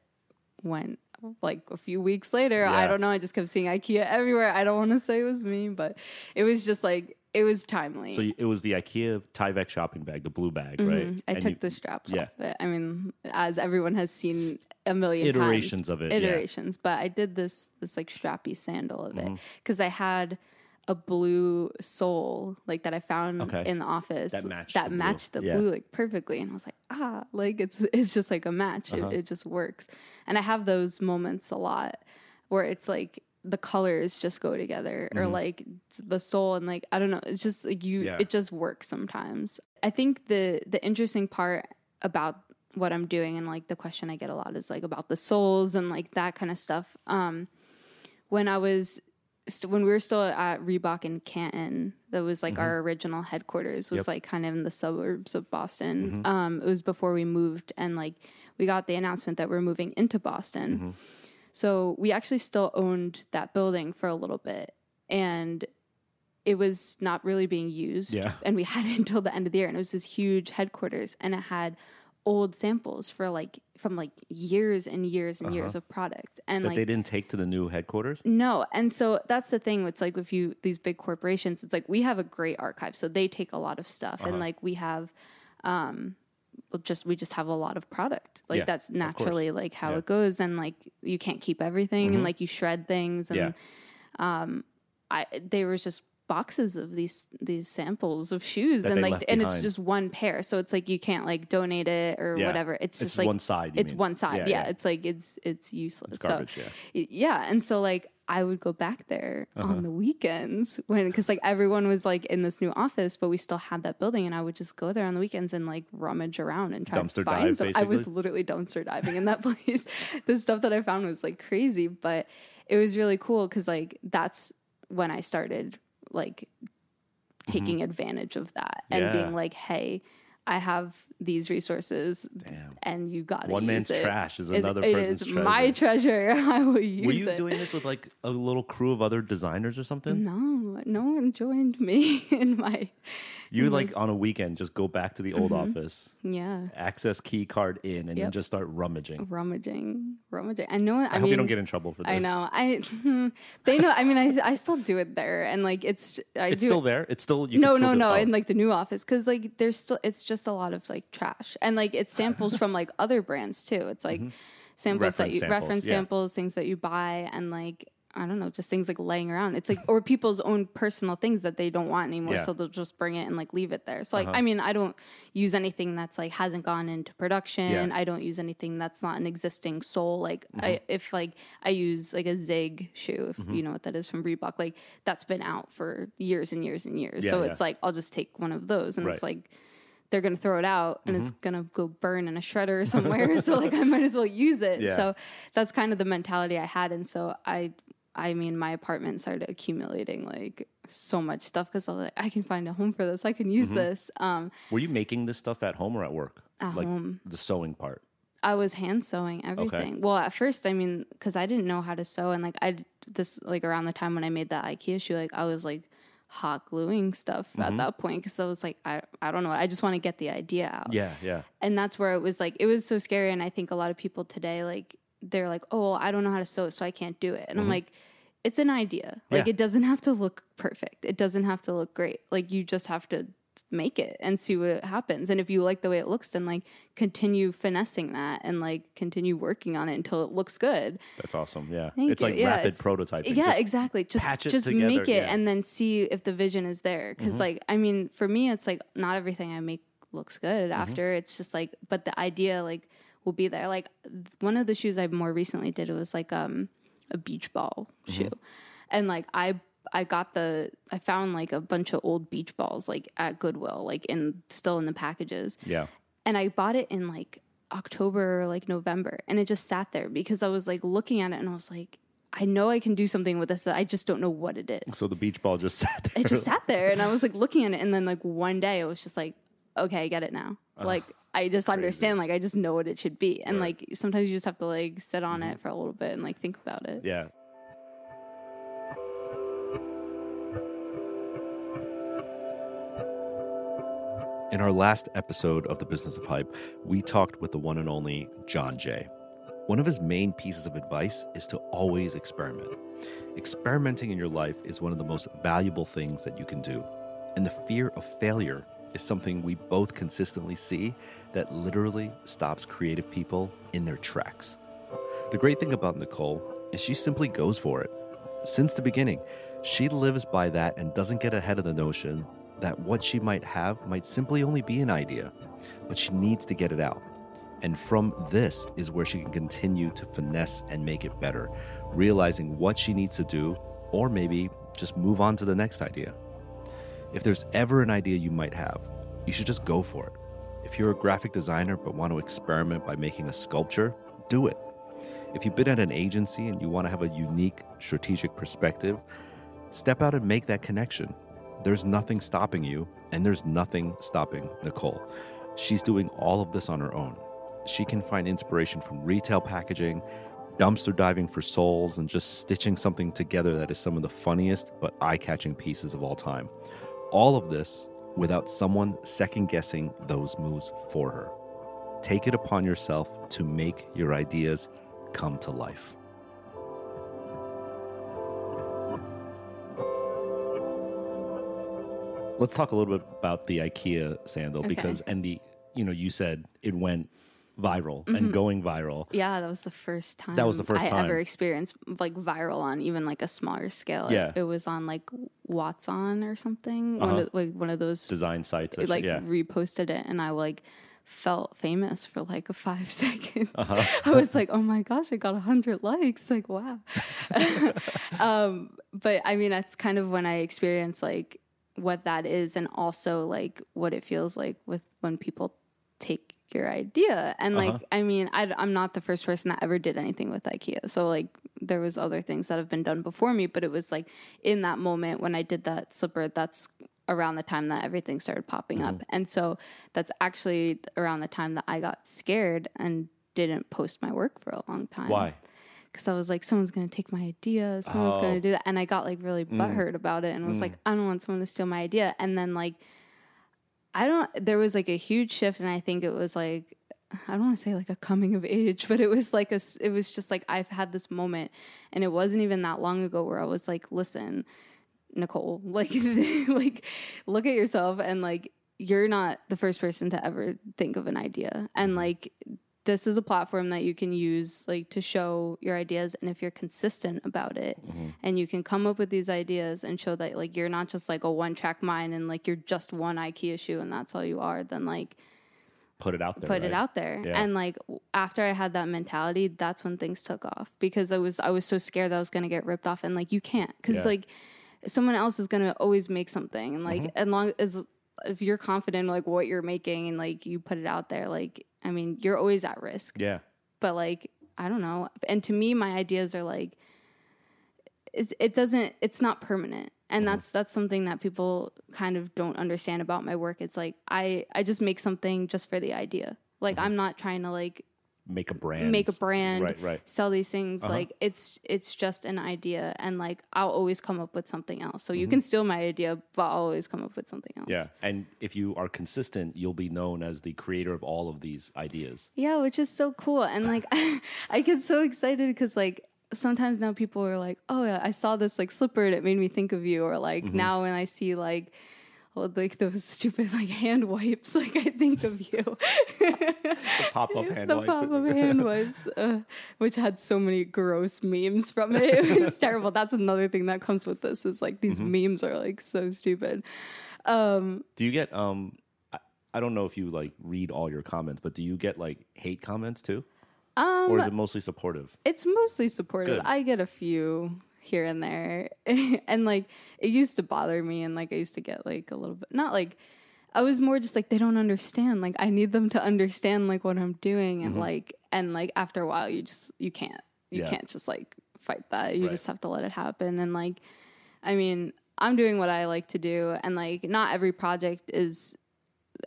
went like a few weeks later. I don't know, I just kept seeing IKEA everywhere. I don't want to say it was me, but it was just like it was timely. so you- it was the IKEA Tyvek shopping bag, the blue bag, right? Mm-hmm. I And took you- the straps yeah. off it. I mean, as everyone has seen a million Iterations times, of it, yeah. iterations. But I did this this like strappy sandal of Mm-hmm. it because I had a blue sole like that I found Okay. in the office That matched that the blue. matched the Yeah. blue like perfectly, and I was like, ah, like it's it's just like a match. Uh-huh. It, it just works, and I have those moments a lot where it's like the colors just go together or like the sole and like i don't know it's just like you Yeah. it just works sometimes. I think the the interesting part about what i'm doing and like the question i get a lot is like about the soles and like that kind of stuff. Um when i was st- when we were still at reebok in canton that was like our original headquarters was Yep. like kind of in the suburbs of boston. Um it was before we moved and like we got the announcement that we're moving into boston so we actually still owned that building for a little bit and it was not really being used. Yeah. And we had it until the end of the year and it was this huge headquarters and it had old samples for like from like years and years and years of product and That like they didn't take to the new headquarters? no, and so that's the thing. It's like if you these big corporations, it's like we have a great archive, so they take a lot of stuff, Uh-huh. and like we have, um, just we just have a lot of product. Like Yeah, that's naturally like how Yeah. Mm-hmm. it goes, and like you can't keep everything, and like you shred things, and Yeah. I there was just boxes of these these samples of shoes, That and like and it's just one pair, so it's like you can't like donate it or Yeah. whatever. It's It's just like one side, It's mean. one side. Yeah, Yeah, yeah. it's like it's it's useless. It's garbage, so, yeah. yeah and so like i would go back there Uh-huh. on the weekends when because like everyone was like in this new office but we still had that building and i would just go there on the weekends and like rummage around and try Dumpster to find dive, some i was literally dumpster diving in that place the stuff that i found was like crazy but it was really cool because like that's when i started like taking advantage of that and Mm-hmm. Yeah. being like hey i have these resources Damn. and you got it. One man's trash is another it person's is my treasure i will use it. Were you it doing this with like a little crew of other designers or something? no, no one joined me in my You would, like on a weekend just go back to the old office, yeah access key card in, and then Yep. just start rummaging. rummaging, rummaging. I know. I, I, hope mean, you don't get in trouble for this. I know. I hmm, they know. I mean, I I still do it there, and like it's I It's do still it, there. It's still you. no, can still no, do- no, oh. in like the new office because like there's still it's just a lot of like trash and like it's samples from like other brands too. It's like samples that Mm-hmm. Reference you samples, reference yeah. samples, things that you buy, and like I don't know, just things like laying around. It's like or people's own personal things that they don't want anymore, Yeah. Uh-huh. so they'll just bring it and like leave it there. So like I mean, I don't use anything that's like hasn't gone into production. Yeah. Mm-hmm. I don't use anything that's not an existing sole. Like I, if like I use like a Zig shoe, if Mm-hmm. you know what that is from Reebok, like that's been out for years and years and years. Yeah, so it's like I'll just take one of those, and Right. it's like they're gonna throw it out and it's Mm-hmm. gonna go burn in a shredder somewhere. so like I might as well use it. Yeah. So that's kind of the mentality I had, and so I. I mean, my apartment started accumulating like so much stuff because I was like, I can find a home for this. I can use Mm-hmm. this. Um, Were you making this stuff at home or at work? At like home. the sewing part. I was hand sewing everything. Well, at first, I mean, because I didn't know how to sew, and like I this like around the time when I made that IKEA shoe, like I was like hot gluing stuff Mm-hmm. at that point because I was like, I I don't know, I just want to get the idea out. Yeah, yeah. and that's where it was like it was so scary. And I think a lot of people today like they're like, oh, I don't know how to sew, so I can't do it. And I'm like. It's an idea. Like Mm-hmm. Yeah. it doesn't have to look perfect. It doesn't have to look great. Like you just have to make it and see what happens. And if you like the way it looks, then like continue finessing that and like continue working on it until it looks good. That's awesome. Yeah. Thank it's you. like Yeah, rapid prototyping. Yeah, Just exactly. Just patch it just together, make it yeah. Mm-hmm. and then see if the vision is there. Because like I mean, for me, it's like not everything I make looks good Mm-hmm. after. It's just like, but the idea like will be there. Like one of the shoes I more recently did it was like um a beach ball Mm-hmm. shoe, and like I. I got the I found like a bunch of old beach balls like at Goodwill like in still in the packages yeah. and I bought it in like October or like November, and it just sat there because I was like looking at it and I was like, I know I can do something with this. I just don't know what it is. So the beach ball just sat there. It just sat there, and I was like looking at it, and then like one day it was just like, okay, I get it now. like I just understand. Like I just know what it should be, and Right. like sometimes you just have to like sit on mm-hmm. it for a little bit and like think about it. yeah. In our last episode of The Business of Hype, we talked with the one and only John Jay. One of his main pieces of advice is to always experiment. Experimenting in your life is one of the most valuable things that you can do. And the fear of failure is something we both consistently see that literally stops creative people in their tracks. The great thing about Nicole is she simply goes for it. Since the beginning, she lives by that and doesn't get ahead of the notion that what she might have might simply only be an idea, but she needs to get it out. And from this is where she can continue to finesse and make it better, realizing what she needs to do, or maybe just move on to the next idea. If there's ever an idea you might have, you should just go for it. If you're a graphic designer but want to experiment by making a sculpture, do it. If you've been at an agency and you want to have a unique strategic perspective, step out and make that connection. There's nothing stopping you, and there's nothing stopping Nicole. She's doing all of this on her own. She can find inspiration from retail packaging, dumpster diving for soles, and just stitching something together that is some of the funniest but eye catching pieces of all time. All of this without someone second guessing those moves for her. take it upon yourself to make your ideas come to life. Let's talk a little bit about the IKEA sandal Okay. because and the you know you said it went viral and going viral. Yeah, that was the first time. That was the first I time. ever experienced like viral on even like a smaller scale. It- Yeah. it, was on like Watson or something. One Uh-huh. of like one of those Design sites, it, like yeah. reposted it, and I like felt famous for like a five seconds. Uh-huh. I was like, oh my gosh, I got a hundred likes. Like wow. um, but I mean, that's kind of when I experienced like what that is, and also like what it feels like with when people take your idea. And like Uh-huh. i mean I, i'm not the first person that ever did anything with ikea. So like there was other things that have been done before me but it was like in that moment when i did that slipper that's around the time that everything started popping up. Mm-hmm. and so that's actually around the time that i got scared and didn't post my work for a long time. Why? because I was like, someone's going to take my idea, someone's Oh. going to do that, and I got like really butthurt about it, and was like, I don't want someone to steal my idea, and then like, I don't. There was like a huge shift, and I think it was like, I don't want to say like a coming of age, but it was like a, It was just like I've had this moment, and it wasn't even that long ago where I was like, listen, Nicole, like, like, look at yourself, and like, you're not the first person to ever think of an idea, and mm-hmm. like this is a platform that you can use like to show your ideas and if you're consistent about it and you can come up with these ideas and show that like you're not just like a one track mind and like you're just one ikea shoe and that's all you are then like Put it out there. put it out there Yeah. and like after i had that mentality that's when things took off because i was i was so scared that i was going to get ripped off and like you can't because Yeah. like someone else is going to always make something and like Mm-hmm. as long as if you're confident like what you're making and like you put it out there like i mean you're always at risk Yeah. but like I don't know. And to me, my ideas are like it, it doesn't. It's not permanent, and mm-hmm. that's that's something that people kind of don't understand about my work. It's like I I just make something just for the idea. Like mm-hmm. I'm not trying to like Make a brand. make a brand, Right, right. sell these things. Like it's it's just an idea, and like I'll always come up with something else. So you can steal my idea, but I'll always come up with something else. Yeah. And if you are consistent, you'll be known as the creator of all of these ideas. Yeah, which is so cool. And like I get so excited because like sometimes now people are like, "Oh yeah, I saw this like slipper and it made me think of you." Or like Mm-hmm. now when I see like like those stupid like hand wipes, like I think of you. Pop up hand the wipe. pop up hand wipes, uh, which had so many gross memes from it. It was terrible. That's another thing that comes with this is like these Mm-hmm. memes are like so stupid. Um, Do you get um I, I don't know if you like read all your comments, but do you get like hate comments too? um, Or is it mostly supportive? it's mostly supportive. Good. I get a few here and there. and like it used to bother me and like I used to get like a little bit not like I was more just like they don't understand. Like I need them to understand like what I'm doing Mm-hmm. and like and like after a while you just you can't. You Yeah. can't just like fight that. You Right. just have to let it happen and like I mean, I'm doing what I like to do and like not every project is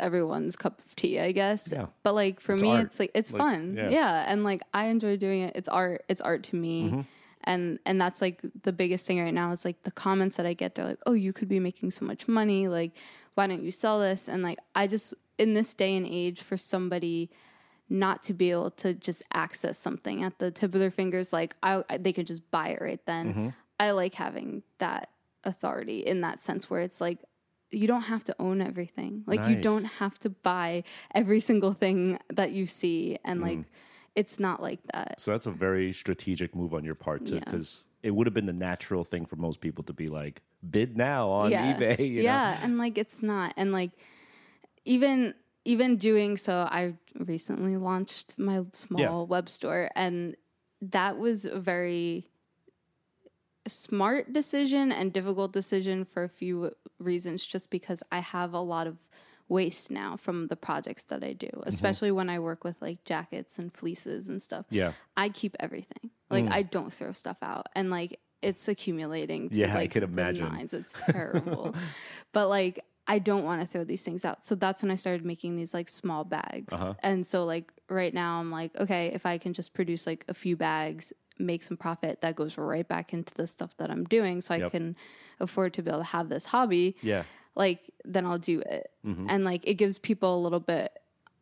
everyone's cup of tea, I guess. Yeah. But like for It's me art. it's like it's Like, fun. yeah. yeah. And like I enjoy doing it. It's art. It's art to me. Mm-hmm. And and that's like the biggest thing right now is like the comments that I get, they're like, Oh, you could be making so much money, like why don't you sell this? And like I just in this day and age for somebody not to be able to just access something at the tip of their fingers like I, they could just buy it right then Mm-hmm. i like having that authority in that sense where it's like you don't have to own everything like you don't have to buy every single thing that you see and like Mm. It's not like that So that's a very strategic move on your part too, Yeah. because it would have been the natural thing for most people to be like, bid now on yeah. eBay. You yeah and like it's not and like even even doing so i recently launched my small web store and that was a very smart decision and difficult decision for a few reasons just because i have a lot of waste now from the projects that i do Mm-hmm. especially when i work with like jackets and fleeces and stuff Yeah. I keep everything. Like I don't throw stuff out, and like it's accumulating. To, Yeah, I like, could imagine. nines. It's terrible, but like I don't want to throw these things out. So that's when I started making these like small bags. Uh-huh. And so like right now I'm like, okay, if I can just produce like a few bags, make some profit, that goes right back into the stuff that I'm doing, so I can afford to be able to have this hobby Yeah. Like then I'll do it. Mm-hmm. And like it gives people a little bit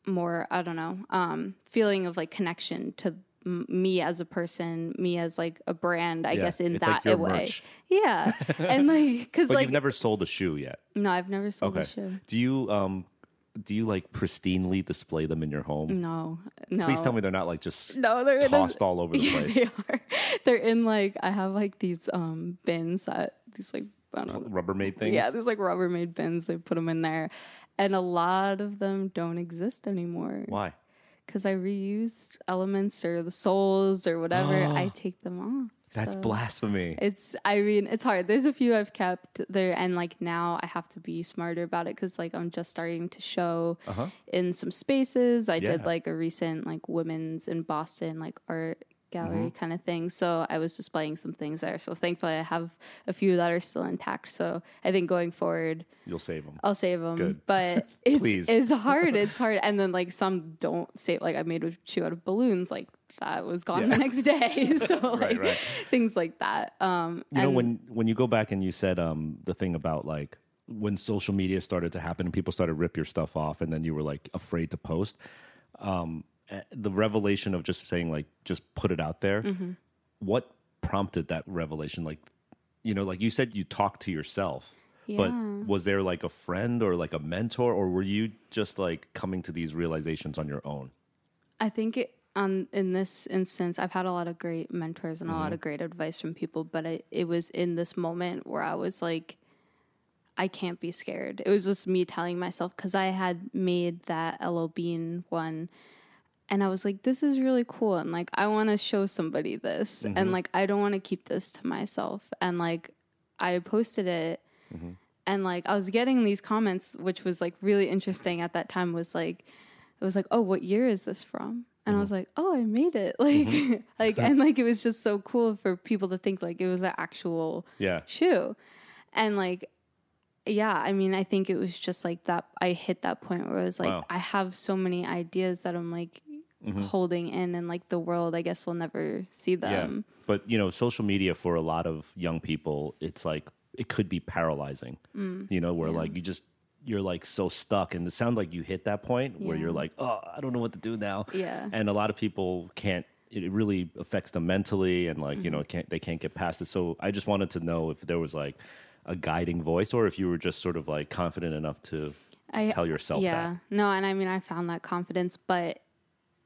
more I don't know um, feeling of like connection to m- me as a person, me as like a brand. I Yeah, guess in that like way, merch. yeah, and like because But like you've never sold a shoe yet. no, I've never sold Okay. a shoe. Do you um do you like pristinely display them in your home? No, no. Please tell me they're not like just No, they're in tossed all over the Yeah, place. they are. They're in like I have like these um bins that these like I don't know. Rubbermaid things. Yeah, there's like Rubbermaid bins. They put them in there, and a lot of them don't exist anymore Why? because I reused elements or the soles or whatever. I take them off. That's so- blasphemy. It's, I mean, it's hard. There's a few I've kept there, and like now I have to be smarter about it because like I'm just starting to show Uh-huh. in some spaces. I did like a recent like women's in Boston like art gallery Mm-hmm. kind of thing. So I was displaying some things there. So thankfully I have a few that are still intact. So I think going forward You'll save them. I'll save them. Good. But it's it's hard. It's hard. And then like some don't save. Like I made a shoe out of balloons. Like that was gone Yeah. the next day. so like right. things like that. Um, You know when when you go back and you said um the thing about like when social media started to happen and people started to rip your stuff off and then you were like afraid to post um the revelation of just saying like just put it out there Mm-hmm. what prompted that revelation like you know like you said you talked to yourself but was there like a friend or like a mentor or were you just like coming to these realizations on your own I think it, um, in this instance, I've had a lot of great mentors and a Mm-hmm. lot of great advice from people, but I, it was in this moment where I was like, I can't be scared. It was just me telling myself because I had made that LL Bean one. And I was like, this is really cool. And like, I want to show somebody this. Mm-hmm. And like, I don't want to keep this to myself. And like, I posted it. Mm-hmm. And like, I was getting these comments, which was like really interesting at that time, was like, it was like, oh, what year is this from? And I was like, oh, I made it. Like, like, and like, it was just so cool for people to think like it was an actual yeah shoe. And like, yeah, I mean, I think it was just like that. I hit that point where it was like, Wow. I have so many ideas that I'm like holding in, and like the world, I guess, will never see them. Yeah. But you know, social media for a lot of young people, it's like it could be paralyzing. Mm. You know, where like you just you're like so stuck, and it sounds like you hit that point where you're like, oh, I don't know what to do now. Yeah. And a lot of people can't. It really affects them mentally, and like you Mm-hmm. know, can't they can't get past it. So I just wanted to know if there was like a guiding voice, or if you were just sort of like confident enough to I tell yourself yeah, no, and I mean, I found that confidence, but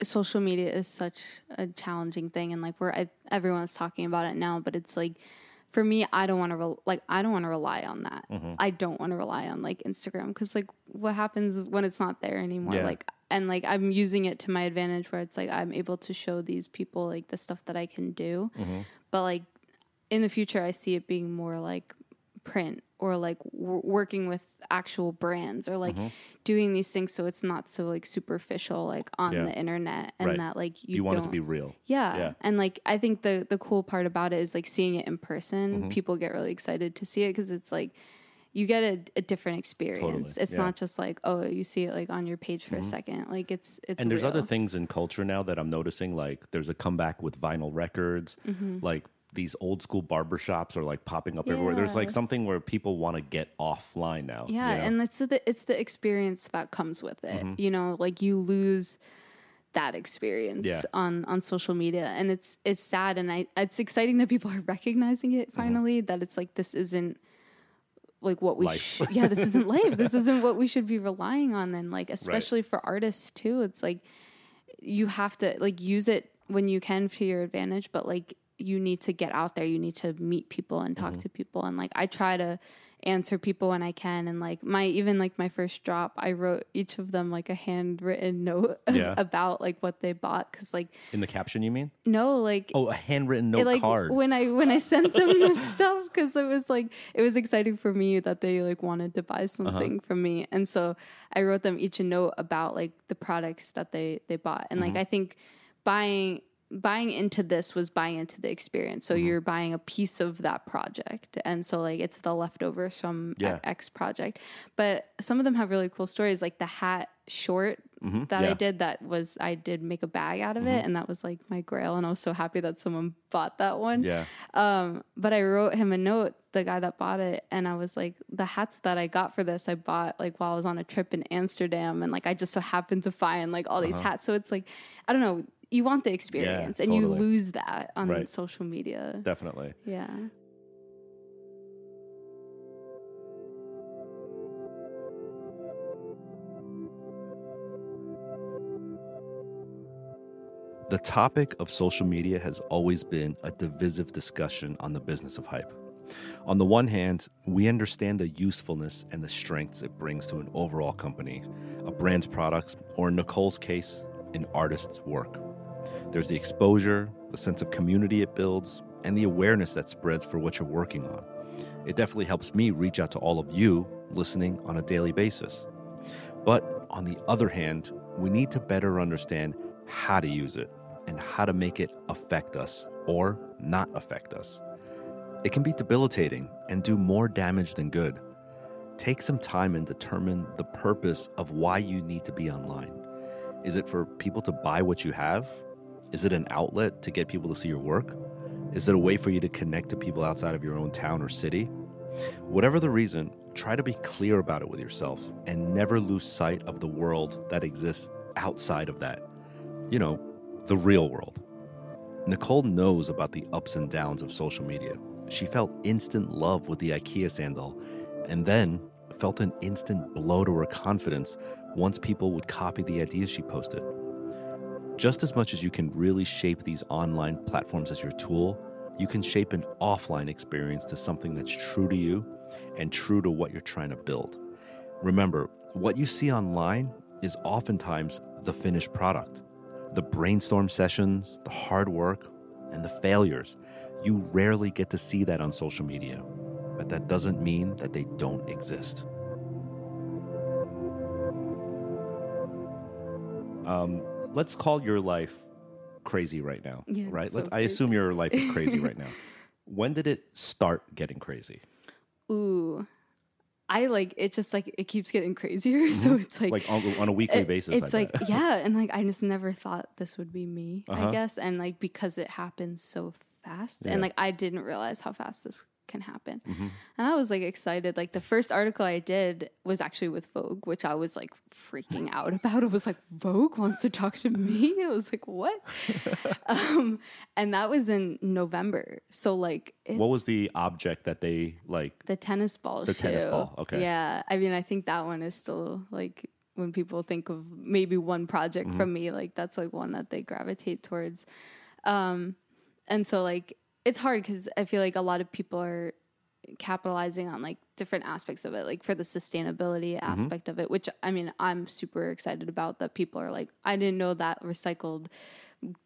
social media is such a challenging thing, and like we're I, everyone's talking about it now, but it's like for me, I don't want to re- like I don't want to rely on that. Mm-hmm. I don't want to rely on like Instagram because like what happens when it's not there anymore? Yeah. Like and like I'm using it to my advantage where it's like I'm able to show these people like the stuff that I can do, Mm-hmm. but like in the future, I see it being more like print or like w- working with actual brands or like Mm-hmm. doing these things so it's not so like superficial like on Yeah. the internet and Right. that like you, You, want it to be real. yeah. Yeah. and like i think the the cool part about it is like seeing it in person Mm-hmm. people get really excited to see it because it's like you get a, a different experience Totally, it's yeah. Mm-hmm. not just like oh you see it like on your page for a second like it's it's and there's other things in culture now that I'm noticing. Like there's a comeback with vinyl records. Mm-hmm. Like these old school barbershops are like popping up everywhere. There's like something where people want to get offline now. Yeah, you know? and it's the it's the experience that comes with it. Mm-hmm. You know, like you lose that experience Yeah. on on social media, and it's it's sad, and I it's exciting that people are recognizing it mm-hmm. finally. That it's like this isn't like what we sh- yeah this isn't life this isn't what we should be relying on and like especially for artists too it's like you have to like use it when you can for your advantage but like you need to get out there you need to meet people and Mm-hmm. talk to people and like i try to answer people when i can and like my even like my first drop i wrote each of them like a handwritten note Yeah. about like what they bought because like in the caption, you mean? no like Oh, a handwritten note it, like card. when I when I sent them the stuff because it was like it was exciting for me that they like wanted to buy Uh-huh. something from me, and so I wrote them each a note about like the products that they they bought, and Mm-hmm. like I think buying buying into this was buying into the experience. Mm-hmm. So you're buying a piece of that project, and so like it's the leftovers from Yeah. X project. But some of them have really cool stories, like the hat short that yeah. I did that was I did make a bag out of Mm-hmm. it, and that was like my grail, and I was so happy that someone bought that one. Yeah. Um, but I wrote him a note, the guy that bought it, and I was like, the hats that I got for this, I bought like while I was on a trip in Amsterdam, and like I just so happened to find like all these Uh-huh. hats. So it's like, I don't know, you want the experience, and you lose that on Right. social media. Definitely. Yeah. The topic of social media has always been a divisive discussion on the business of hype. On the one hand, we understand the usefulness and the strengths it brings to an overall company, a brand's products, or in Nicole's case, an artist's work. There's the exposure, the sense of community it builds, and the awareness that spreads for what you're working on. It definitely helps me reach out to all of you listening on a daily basis. But on the other hand, we need to better understand how to use it and how to make it affect us or not affect us. It can be debilitating and do more damage than good. Take some time and determine the purpose of why you need to be online. Is it for people to buy what you have? Is it an outlet to get people to see your work? Is it a way for you to connect to people outside of your own town or city? Whatever the reason, try to be clear about it with yourself and never lose sight of the world that exists outside of that. You know, the real world. Nicole knows about the ups and downs of social media. She felt instant love with the IKEA sandal and then felt an instant blow to her confidence once people would copy the ideas she posted. Just as much as you can really shape these online platforms as your tool, you can shape an offline experience to something that's true to you and true to what you're trying to build. Remember, what you see online is oftentimes the finished product. The brainstorm sessions, the hard work, and the failures. You rarely get to see that on social media, but that doesn't mean that they don't exist. Um, let's call your life crazy right now, Yeah, right? Let's, so I assume your life is crazy right now. When did it start getting crazy? Ooh. I like it just like it keeps getting crazier. So it's like Like on, on a weekly it- basis? It's I like bet. yeah, and like I just never thought this would be me. Uh-huh. I guess, and like because it happens so fast, Yeah. and like I didn't realize how fast this can happen, Mhm. and I was like excited. Like the first article I did was actually with Vogue, which I was like freaking out about. It was like Vogue wants to talk to me. I was like, what? um, and that was in November. So like, it's, What was the object that they like? the tennis ball The tennis ball, okay. Yeah. I mean, I think that one is still like when people think of maybe one project Mm-hmm. from me, like that's like one that they gravitate towards. Um, and so like it's hard because I feel like a lot of people are capitalizing on like different aspects of it, like for the sustainability Mm-hmm. aspect of it, which I mean, I'm super excited about that people are like, I didn't know that recycled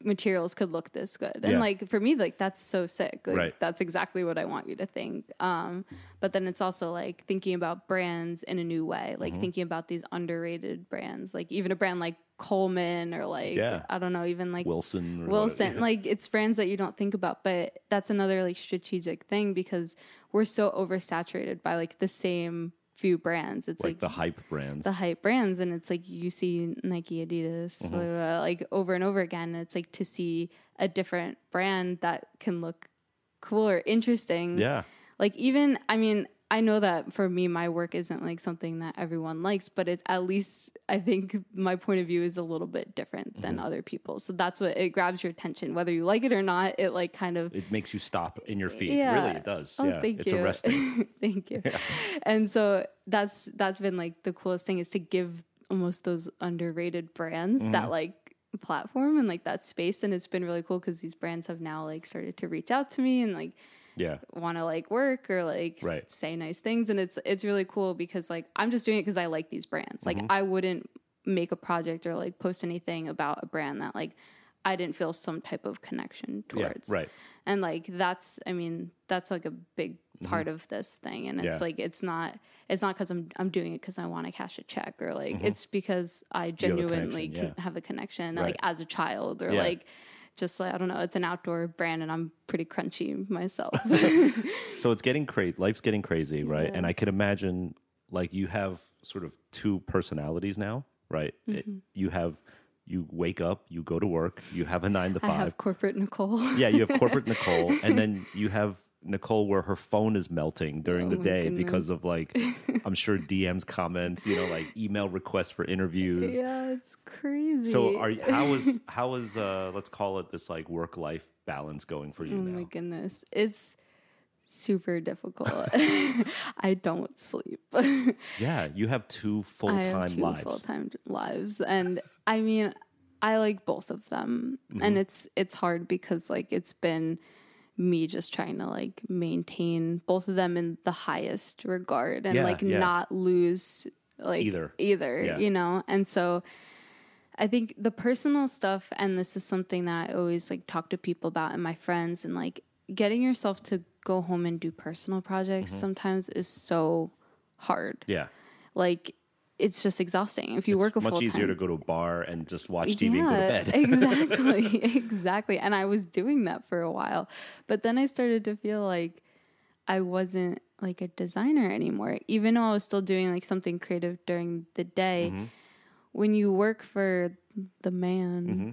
materials could look this good. And Yeah. like for me, like that's so sick. Like Right. that's exactly what I want you to think. Um, but then it's also like thinking about brands in a new way, Mm-hmm. like thinking about these underrated brands, like even a brand like Coleman or like Yeah. I don't know, even like Wilson. Wilson. Like it's brands that you don't think about, but that's another like strategic thing because we're so oversaturated by like the same few brands. It's like like, the hype brands. the hype brands and it's like you see Nike, Adidas, Mm-hmm. blah, blah, blah, like over and over again. It's like to see a different brand that can look cool or interesting. yeah. Like even I mean, I know that for me my work isn't like something that everyone likes, but it at least I think my point of view is a little bit different than Mm-hmm. other people. So that's what it grabs your attention. Whether you like it or not, it like kind of It makes you stop in your feet. Yeah. Really, it does. Oh, yeah. thank it's you. arresting. thank you. And so that's that's been like the coolest thing is to give almost those underrated brands Mm-hmm. that like platform and like that space and it's been really cool because these brands have now like started to reach out to me and like Yeah. want to like work or like s- Right. say nice things and it's it's really cool because like I'm just doing it because I like these brands. Mm-hmm. Like I wouldn't make a project or like post anything about a brand that like I didn't feel some type of connection Yeah. towards. Right. And like that's I mean that's like a big part of this thing and it's Mm-hmm. Yeah. like it's not it's not cuz I'm I'm doing it cuz I want to cash a check or like Mm-hmm. it's because I genuinely connection, can have a connection Right. like as a child or Yeah. like just like I don't know it's an outdoor brand and I'm pretty crunchy myself. So it's getting crazy. Life's getting crazy, right? Yeah. And I can imagine like you have sort of two personalities now, right? It, mm-hmm. you have you wake up, you go to work, you have a nine to five. I have corporate Nicole. yeah, you have corporate Nicole, and then you have Nicole where her phone is melting during the Oh my day goodness. because of like I'm sure DMs, comments, you know, like email requests for interviews. yeah, it's crazy. So are how is how is uh let's call it this like work life balance going for you Oh now? my goodness. It's super difficult. I don't sleep. Yeah, you have two full I have time two lives. full time lives, and I mean, I like both of them, Mm-hmm. and it's it's hard because like it's been me just trying to like maintain both of them in the highest regard and Yeah, like yeah. not lose like Either. either Yeah. you know and so I think the personal stuff, and this is something that I always like talk to people about and my friends, and like getting yourself to go home and do personal projects Mm-hmm. sometimes is so hard. Yeah. Like it's just exhausting. If you work a Much full easier to go to a bar and just watch TV and go to bed. exactly, exactly. And I was doing that for a while, but then I started to feel like I wasn't like a designer anymore, even though I was still doing like something creative during the day. Mm-hmm. When you work for the man, Mm-hmm.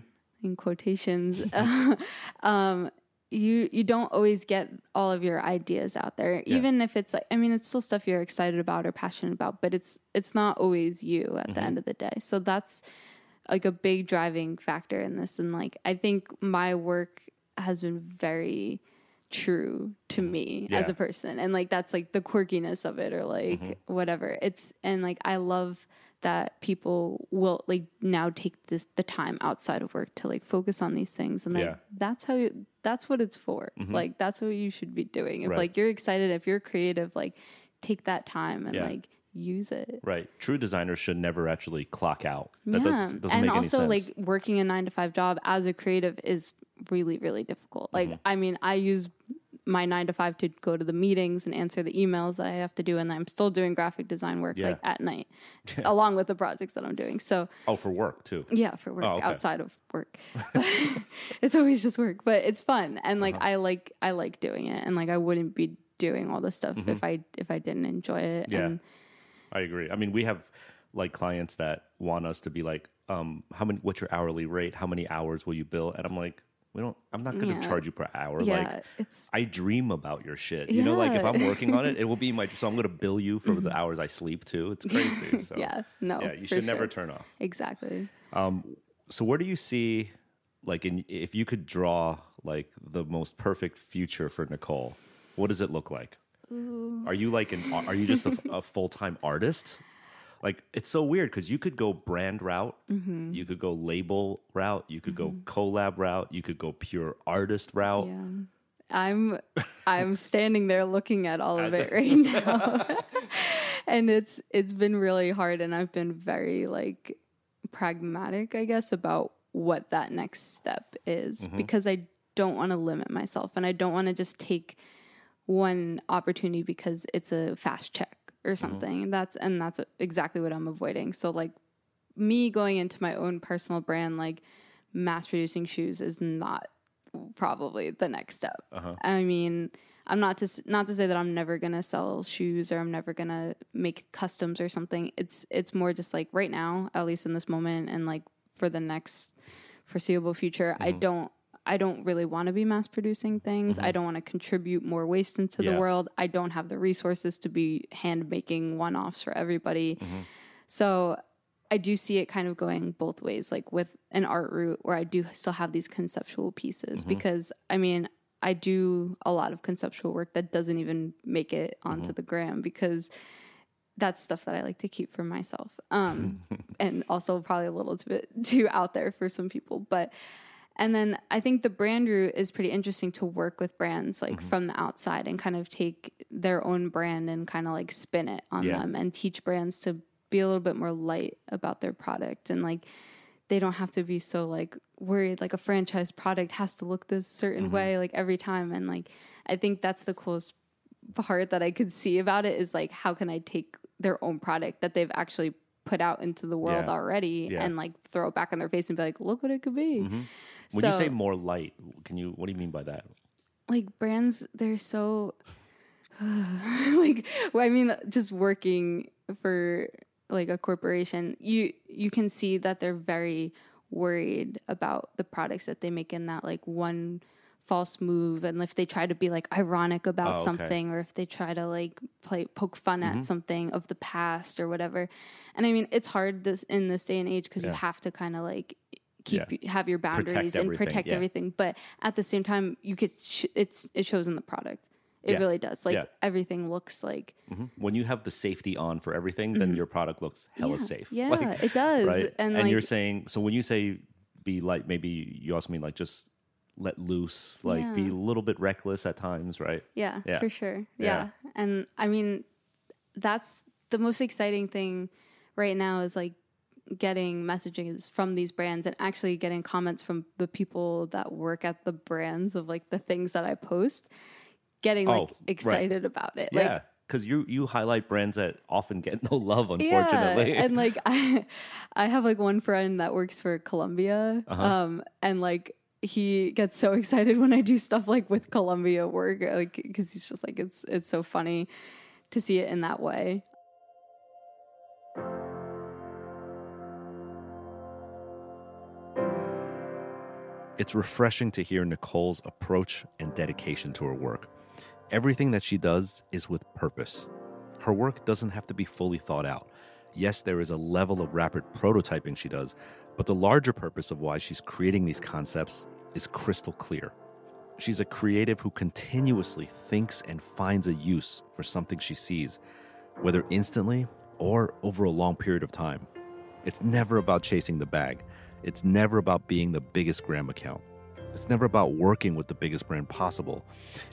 in quotations, um, you you don't always get all of your ideas out there, Yeah. even if it's like I mean, it's still stuff you're excited about or passionate about, but it's it's not always you at Mm-hmm. the end of the day. So that's like a big driving factor in this, and like I think my work has been very true to me as a person and like that's like the quirkiness of it or like Mm-hmm. whatever it's and like i love that people will like now take this the time outside of work to like focus on these things and like Yeah. that's how you that's what it's for like that's what you should be doing if Right. like you're excited if you're creative like take that time and Yeah. like use it Right. True designers should never actually clock out. That yeah does, doesn't and make also any sense. like working a nine to five job as a creative is really really difficult like Mm-hmm. i mean i use my nine to five to go to the meetings and answer the emails that i have to do and i'm still doing graphic design work Yeah. like at night along with the projects that i'm doing so oh, for work too. yeah for work Oh, okay. outside of work it's always just work but it's fun and like Uh-huh. i like i like doing it and like i wouldn't be doing all this stuff if i if i didn't enjoy it Mm-hmm. Yeah. and I agree. I mean, we have like clients that want us to be like, um, how many? What's your hourly rate? How many hours will you bill? And I'm like, we don't. I'm not going to Yeah. charge you per hour. yeah Like, it's I dream about your shit. You know, like if I'm working on it, it will be my. So I'm going to bill you for the mm-hmm. hours I sleep too. It's crazy. So, yeah no yeah, you should never turn off. exactly um, So where do you see, like, in if you could draw like the most perfect future for Nicole, what does it look like? Are you like an? Are you just a, a full time artist? Like it's so weird because you could go brand route, Mm-hmm. you could go label route, you could go collab route, you could go pure artist route. Yeah. I'm I'm standing there looking at all of it right now. and it's it's been really hard and I've been very like pragmatic, I guess, about what that next step is because I don't want to limit myself and I don't want to just take one opportunity because it's a fast check or something. That's and that's exactly what I'm avoiding. So like me going into my own personal brand like mass producing shoes is not probably the next step. Uh-huh. I mean, I'm not to not to say that I'm never gonna sell shoes or I'm never gonna make customs or something. It's it's more just like right now, at least in this moment, and like for the next foreseeable future, I mm-hmm. don't. I don't really want to be mass producing things. I mm-hmm. don't want to contribute more waste into Yeah. the world. I don't have the resources to be hand making one offs for everybody. Mm-hmm. So I do see it kind of going both ways, like with an art route where I do still have these conceptual pieces mm-hmm. because I mean, I do a lot of conceptual work that doesn't even make it onto the gram because that's stuff that I like to keep for myself. Um, and also probably a little bit too out there for some people. But, and then I think the brand route is pretty interesting to work with brands like from the outside and kind of take their own brand and kind of like spin it on Yeah. them and teach brands to be a little bit more light about their product and like they don't have to be so like worried like a franchise product has to look this certain Mm-hmm. way like every time and like I think that's the coolest part that I could see about it is like how can I take their own product that they've actually put out into the world Yeah. already Yeah. and like throw it back in their face and be like look what it could be. When so you say more light, can you? What do you mean by that? like brands they're so like well, I mean just working for like a corporation, you you can see that they're very worried about the products that they make in that like one false move and if they try to be like ironic about Oh, okay. something or if they try to like play poke fun Mm-hmm. at something of the past or whatever. And I mean, it's hard this in this day and age because you have to kind of like keep Yeah. have your boundaries and protect yeah. everything, but at the same time, you could sh- it's it shows in the product. It Yeah. really does. Like everything looks like when you have the safety on for everything, then your product looks hella Mm-hmm. Safe. Yeah, Like, it does. Right? And, And, you're saying so when you say be like maybe you also mean like just let loose, like be a little bit reckless at times, right? Yeah, Yeah. for sure. Yeah. And I mean, that's the most exciting thing right now is like getting messages from these brands and actually getting comments from the people that work at the brands of like the things that I post, getting Oh, like right. excited about it. Yeah. Like, Because you you highlight brands that often get no love, unfortunately. yeah. And like I I have like one friend that works for Columbia. Uh-huh. Um and like he gets so excited when I do stuff like with Columbia work, like because he's just like it's it's so funny to see it in that way. It's refreshing to hear Nicole's approach and dedication to her work. Everything that she does is with purpose. Her work doesn't have to be fully thought out. Yes, there is a level of rapid prototyping she does, but the larger purpose of why she's creating these concepts is crystal clear. She's a creative who continuously thinks and finds a use for something she sees, whether instantly or over a long period of time. It's never about chasing the bag. It's never about being the biggest gram account. It's never about working with the biggest brand possible.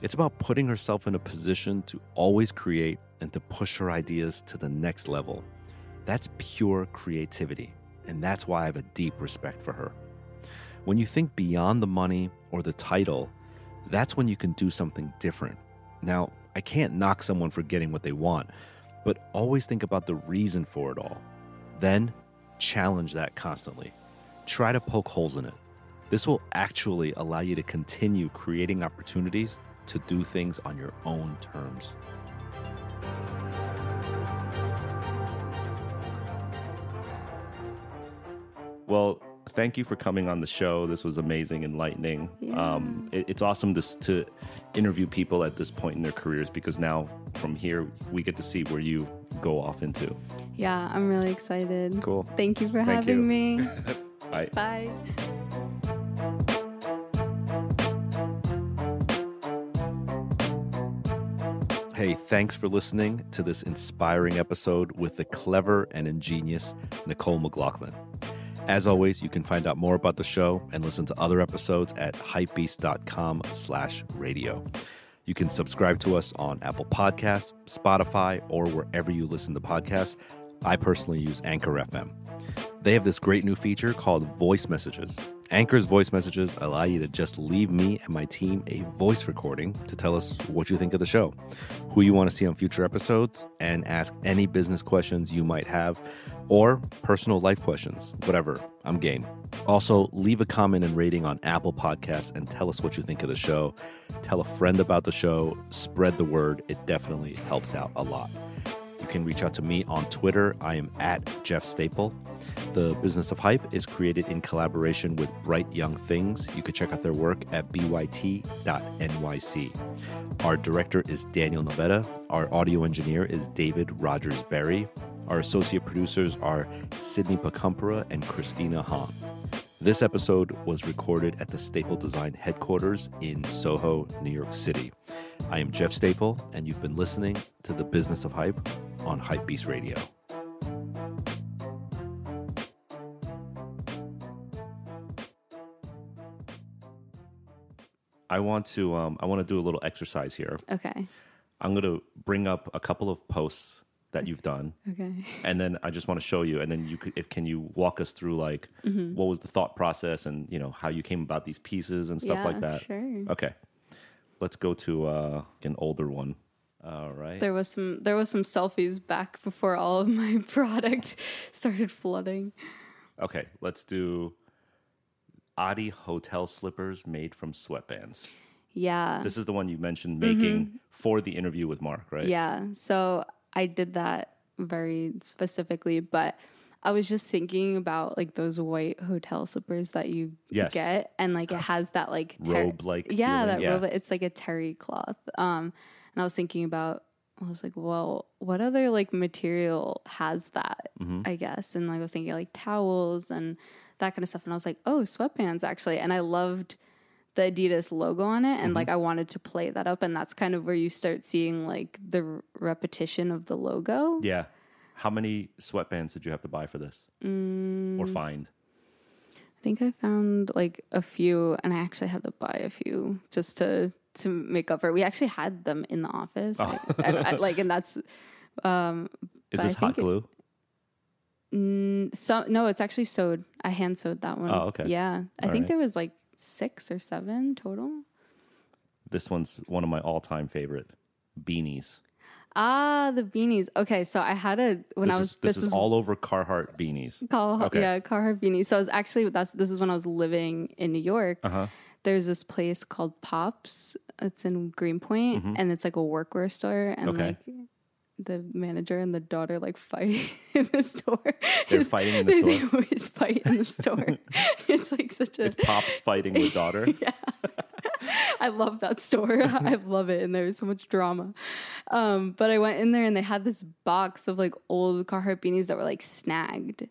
It's about putting herself in a position to always create and to push her ideas to the next level. That's pure creativity, and that's why I have a deep respect for her. When you think beyond the money or the title, that's when you can do something different. Now, I can't knock someone for getting what they want, but always think about the reason for it all. Then challenge that constantly. Try to poke holes in it. This will actually allow you to continue creating opportunities to do things on your own terms. Well, thank you for coming on the show. This was amazing, enlightening. Um, it- it's awesome to, to interview people at this point in their careers because now from here we get to see where you go off into. Yeah, I'm really excited. Cool. Thank you for Thank having you. me. Bye. Bye. Hey, thanks for listening to this inspiring episode with the clever and ingenious Nicole McLaughlin. As always, you can find out more about the show and listen to other episodes at hypebeast.com slash radio. You can subscribe to us on Apple Podcasts, Spotify, or wherever you listen to podcasts. I personally use Anchor FM. They have this great new feature called voice messages. Anchor's voice messages allow you to just leave me and my team a voice recording to tell us what you think of the show, who you want to see on future episodes, and ask any business questions you might have or personal life questions, whatever. I'm game. Also, leave a comment and rating on Apple Podcasts and tell us what you think of the show. Tell a friend about the show, spread the word. It definitely helps out a lot. You can reach out to me on Twitter. I am at Jeff Staple. The Business of Hype is created in collaboration with Bright Young Things. You can check out their work at byt.nyc. Our director is Daniel Novetta. Our audio engineer is David Rogers Berry. Our associate producers are Sydney Pacumpera and Christina Hahn. This episode was recorded at the Staple Design headquarters in Soho, New York City. I am Jeff Staple, and you've been listening to The Business of Hype on Hypebeast Radio. I want to um, I want to do a little exercise here. Okay. I'm going to bring up a couple of posts that you've done, Okay. and then I just want to show you. And then you could, if can you walk us through like what was the thought process and you know how you came about these pieces and stuff yeah, like that. Sure. Okay, let's go to uh, an older one. All right. There was some there was some selfies back before all of my product started flooding. Okay, let's do Adi hotel slippers made from sweatbands. Yeah. This is the one you mentioned making for the interview with Marc, right? Yeah. So I did that very specifically, but I was just thinking about like those white hotel slippers that you Yes. get, and like it has that like ter- Robe-like yeah, feeling, that yeah. robe. It's like a terry cloth. Um, and I was thinking about, I was like, well, what other like material has that? Mm-hmm. I guess, and like I was thinking like towels and that kind of stuff, and I was like, oh, sweatpants actually, and I loved the Adidas logo on it, and Mm-hmm. like I wanted to play that up, and that's kind of where you start seeing like the r- repetition of the logo. Yeah. How many sweatbands did you have to buy for this? Mm. Or find? I think I found like a few, and I actually had to buy a few just to to make up for it. We actually had them in the office, Oh. I- I- I- like, and that's Um, Is this hot think it- glue? mm, so. No, it's actually sewed. I hand sewed that one. Oh, okay. Yeah, I All think right. there was like six or seven total. This one's one of my all-time favorite beanies. Ah, the beanies. Okay, so I had a when This I was is this, is, all over Carhartt beanies. Car- Okay. yeah, Carhartt beanie. So I was actually that's this is when I was living in New York. Uh-huh. There's this place called Pops. It's in Greenpoint, and it's like a workwear store. And Mm-hmm. Okay. like the manager and the daughter like fight in the store. They're It's- fighting in the they, store? They always fight in the store. it's like such a. Pops fighting with daughter. I love that store. I love it, and there was so much drama. Um, but I went in there, and they had this box of like old Carhartt beanies that were like snagged.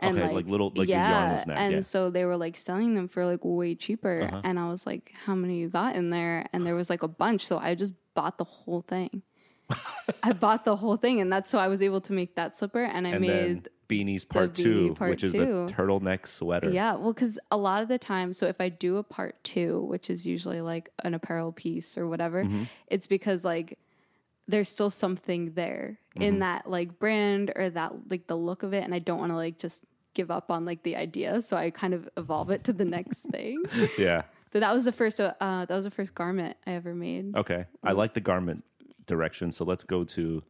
And Okay, like little- like yarn and yeah. so they were like selling them for like way cheaper. Uh-huh. And I was like, "How many you got in there?" And there was like a bunch, so I just bought the whole thing. I bought the whole thing, and that's so I was able to make that slipper, and I And made beanies part beanie two, part which is two. a turtleneck sweater. yeah, well, because a lot of the time, so if I do a part two, which is usually like an apparel piece or whatever, Mm-hmm. it's because like there's still something there Mm-hmm. in that like brand or that like the look of it, and I don't want to like just give up on like the idea, so I kind of evolve it to the next thing. Yeah. But that was the first, uh, that was the first garment I ever made. Okay. I Mm. like the garment direction, so let's go to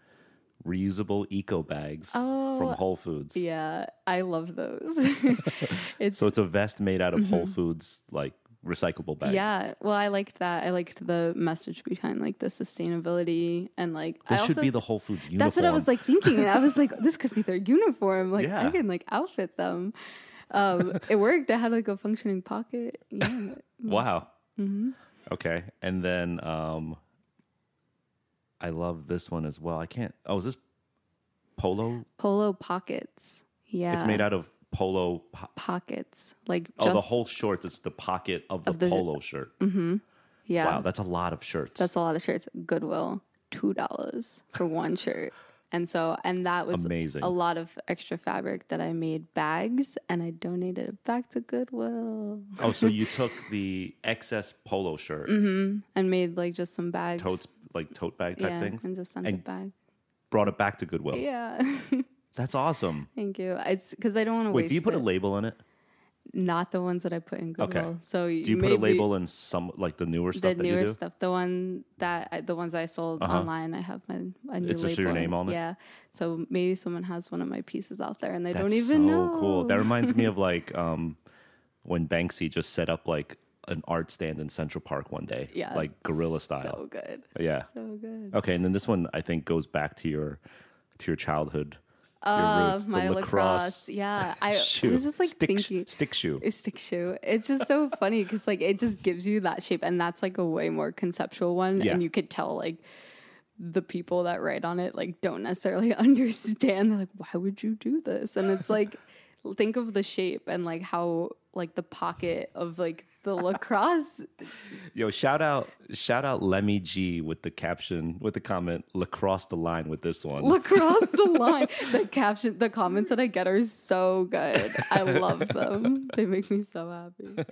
reusable eco bags from Whole Foods. Oh, Yeah, I love those. it's So it's a vest made out of Whole Foods like recyclable bags. Mm-hmm. Yeah, well, I liked that. I liked the message behind like the sustainability and like I This also should be the Whole Foods uniform. that's what I was like thinking. I was like, this could be their uniform. Like Yeah. I can like outfit them. Um, it worked. I had like a functioning pocket. Yeah, Wow. Mm-hmm. Okay. And then um I love this one as well. I can't Oh, is this polo? polo pockets. Yeah, It's made out of polo po- pockets. Like Oh, the whole shorts is the pocket of the, Of the- polo shirt. Mm-hmm. yeah. Wow, that's a lot of shirts. That's a lot of shirts. Goodwill, two dollars for one shirt. And so, and that was Amazing. a lot of extra fabric that I made bags, and I donated it back to Goodwill oh, so you took the excess polo shirt, mm-hmm. and made like just some bags. totes like tote bag type yeah, things, and just sent and it back. brought it back to Goodwill. Yeah, That's awesome. thank you. It's because I don't want to Wait, do you put a label on it? Not the ones that I put in Goodwill. Okay. So Do you put a label in some like the newer The stuff that newer stuff, the one that I, the ones I sold online, I have my a new It's just your label. name on it? Yeah, so maybe someone has one of my pieces out there and they That's don't even so know. cool. That reminds me of like um, when Banksy just set up like an art stand in Central Park one day, yeah, like guerrilla style. So good. yeah. So good. Okay, and then this one I think goes back to your to your childhood. Uh, roots, my lacrosse. Yeah, I was just like stick, thinking. stick shoe. a stick shoe. It's just so funny because like it just gives you that shape, and that's like a way more conceptual one, Yeah. and you could tell like the people that write on it like don't necessarily understand. They're like, why would you do this? And it's like, think of the shape and like how like the pocket of like the lacrosse. Yo, shout out, shout out Lemmy G with the caption, with the comment, lacrosse the line with this one. lacrosse the line. The caption, the comments that I get are so good. I love them. They make me so happy.